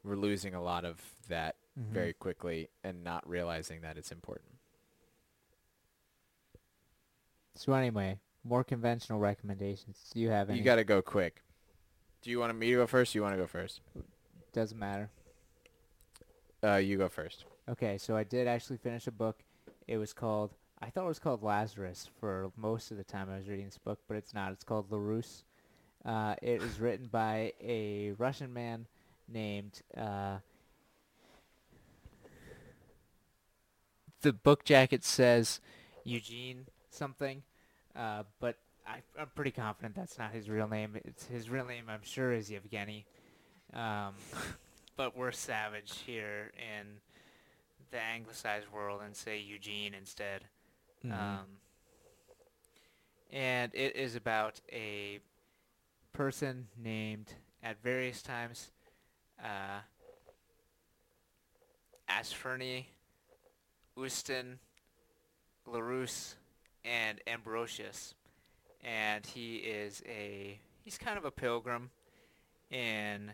S1: we're losing a lot of that
S2: Mhm.
S1: very quickly and not realizing that it's important.
S2: So anyway, more conventional recommendations. Do you have any?
S1: You got to go quick. Do you want me to go first? Or you want to go first?
S2: Doesn't matter.
S1: Uh, you go first.
S2: Okay, so I did actually finish a book. It was called I thought it was called Lazarus for most of the time I was reading this book, but it's not. It's called Laurus. Uh, it is written by a Russian man named. Uh, the book jacket says Eugene something, uh, but I, I'm pretty confident that's not his real name. It's his real name. I'm sure is Yevgeny. Um, *laughs* but we're savage here in the anglicized world and say Eugene instead.
S1: Mm-hmm.
S2: Um, and it is about a person named at various times uh, Arseny, Ustin, Laurus, and Ambrosius. And he is a he's kind of a pilgrim in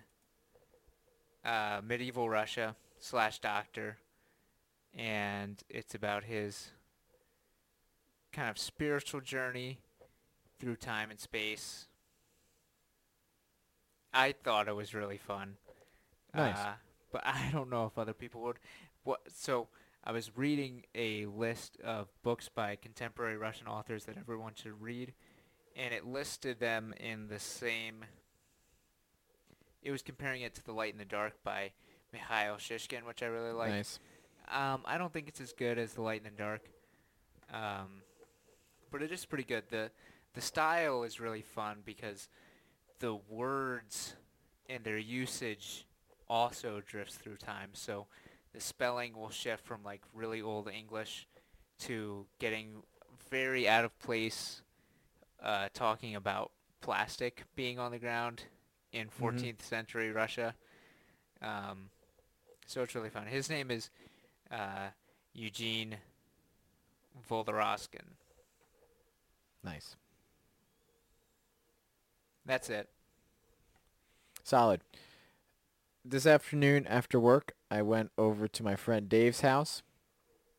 S2: uh, medieval Russia slash doctor, and it's about his kind of spiritual journey through time and space. I thought it was really fun.
S1: Nice.
S2: Uh, but *laughs* I don't know if other people would. What? So I was reading a list of books by contemporary Russian authors that everyone should read, and it listed them in the same. It was comparing it to The Light and the Dark by Mikhail Shishkin, which I really like.
S1: nice.
S2: Um, I don't think it's as good as The Light and the Dark, um, but it is pretty good. the The style is really fun because the words and their usage also drifts through time. So the spelling will shift from like really old English to getting very out of place, uh, talking about plastic being on the ground in 14th century Russia. Um, so it's really fun. His name is uh, Eugene Vodolazkin.
S1: Nice.
S2: That's it.
S1: Solid. This afternoon after work, I went over to my friend Dave's house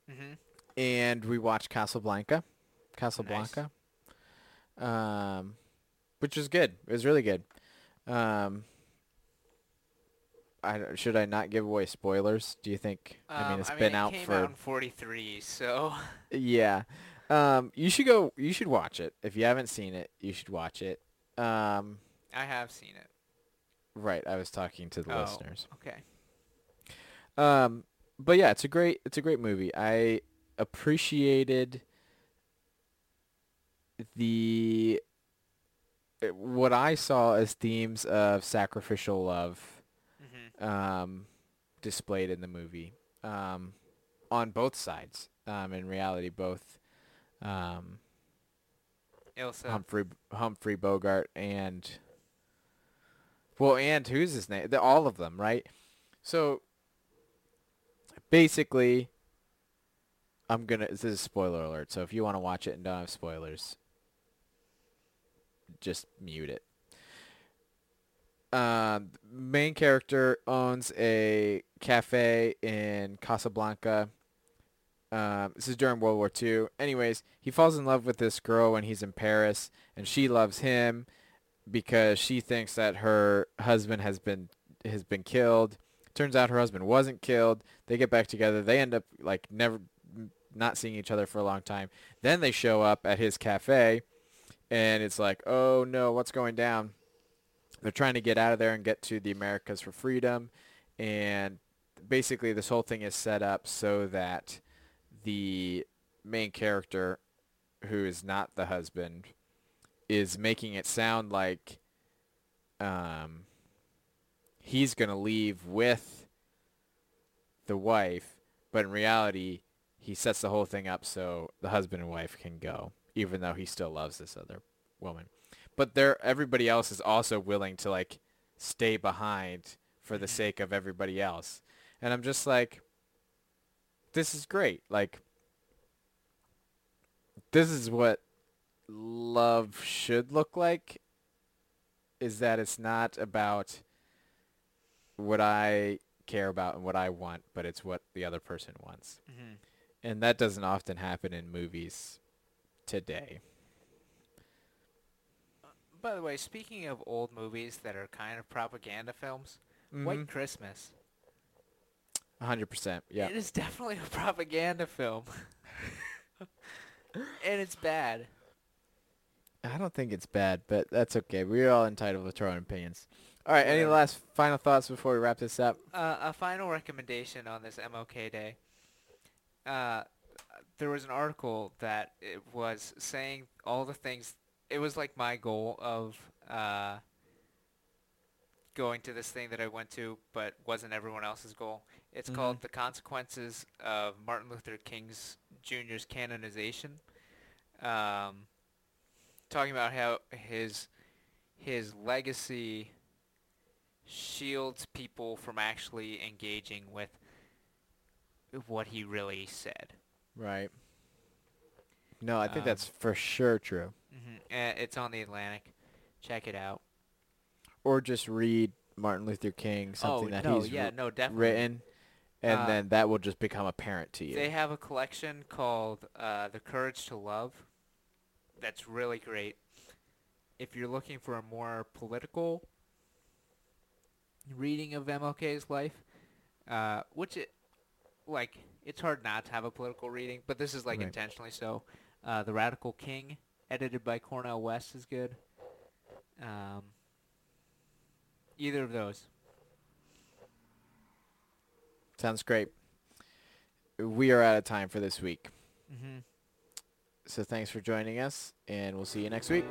S2: hmm
S1: and we watched Casablanca. Casablanca. Um, which was good. It was really good. Um, I should I not give away spoilers? Do you think? I mean,
S2: Um,
S1: it's been out
S2: came
S1: for
S2: out in 43, so
S1: yeah. Um, you should go. You should watch it if you haven't seen it. You should watch it. Um,
S2: I have seen it.
S1: right. I was talking to the
S2: Oh.
S1: listeners.
S2: Okay.
S1: Um, but yeah, it's a great it's a great movie. I appreciated the uh, what I saw as themes of sacrificial love
S2: hmm
S1: um, displayed in the movie um, on both sides. Um, in reality, both um,
S2: Ilsa.
S1: Humphrey Humphrey Bogart and well, and who's his name? The, all of them, right? So basically, I'm gonna. This is a spoiler alert. So if you want to watch it and don't have spoilers, just mute it. Um, main character owns a cafe in Casablanca. Um, this is during World War II. Anyways, he falls in love with this girl when he's in Paris, and she loves him because she thinks that her husband has been has been killed. Turns out her husband wasn't killed. They get back together. They end up like never not seeing each other for a long time. Then they show up at his cafe, and it's like, oh no, what's going down? They're trying to get out of there and get to the Americas for freedom, and basically this whole thing is set up so that the main character, who is not the husband, is making it sound like um, he's going to leave with the wife, but in reality, he sets the whole thing up so the husband and wife can go, even though he still loves this other woman. But there, everybody else is also willing to like stay behind for the
S2: Mhm.
S1: sake of everybody else, and I'm just like, this is great. Like, this is what love should look like. Is that it's not about what I care about and what I want, but it's what the other person wants.
S2: Mm-hmm.
S1: And that doesn't often happen in movies today.
S2: By the way, speaking of old movies that are kind of propaganda films,
S1: Mm-hmm.
S2: White Christmas.
S1: 100%. Yeah.
S2: It is definitely a propaganda film. *laughs* and it's bad.
S1: I don't think it's bad, but that's okay. We're all entitled to our own opinions. All right, any last final thoughts before we wrap this up?
S2: Uh, a final recommendation on this MLK Day. Uh, there was an article that it was saying all the things. It was like my goal of uh, going to this thing that I went to, but wasn't everyone else's goal. It's
S1: Mhm.
S2: called "The Consequences of Martin Luther King's Jr.'s Canonization." Um, talking about how his his legacy shields people from actually engaging with what he really said.
S1: Right. No, I think
S2: Um,
S1: that's for sure true.
S2: hmm it's on the Atlantic. Check it out.
S1: Or just read Martin Luther King, something
S2: oh
S1: that
S2: no,
S1: he's
S2: yeah, no, definitely.
S1: written, and
S2: Uh,
S1: then that will just become apparent to you.
S2: They have a collection called uh, "The Courage to Love." That's really great. If you're looking for a more political reading of MLK's life, uh, which it like it's hard not to have a political reading, but this is like
S1: Right.
S2: intentionally so. Uh, the Radical King, edited by Cornel West, is good. Um, either of those.
S1: Sounds great. We are out of time for this week.
S2: Mm-hmm.
S1: So thanks for joining us, and we'll see you next week.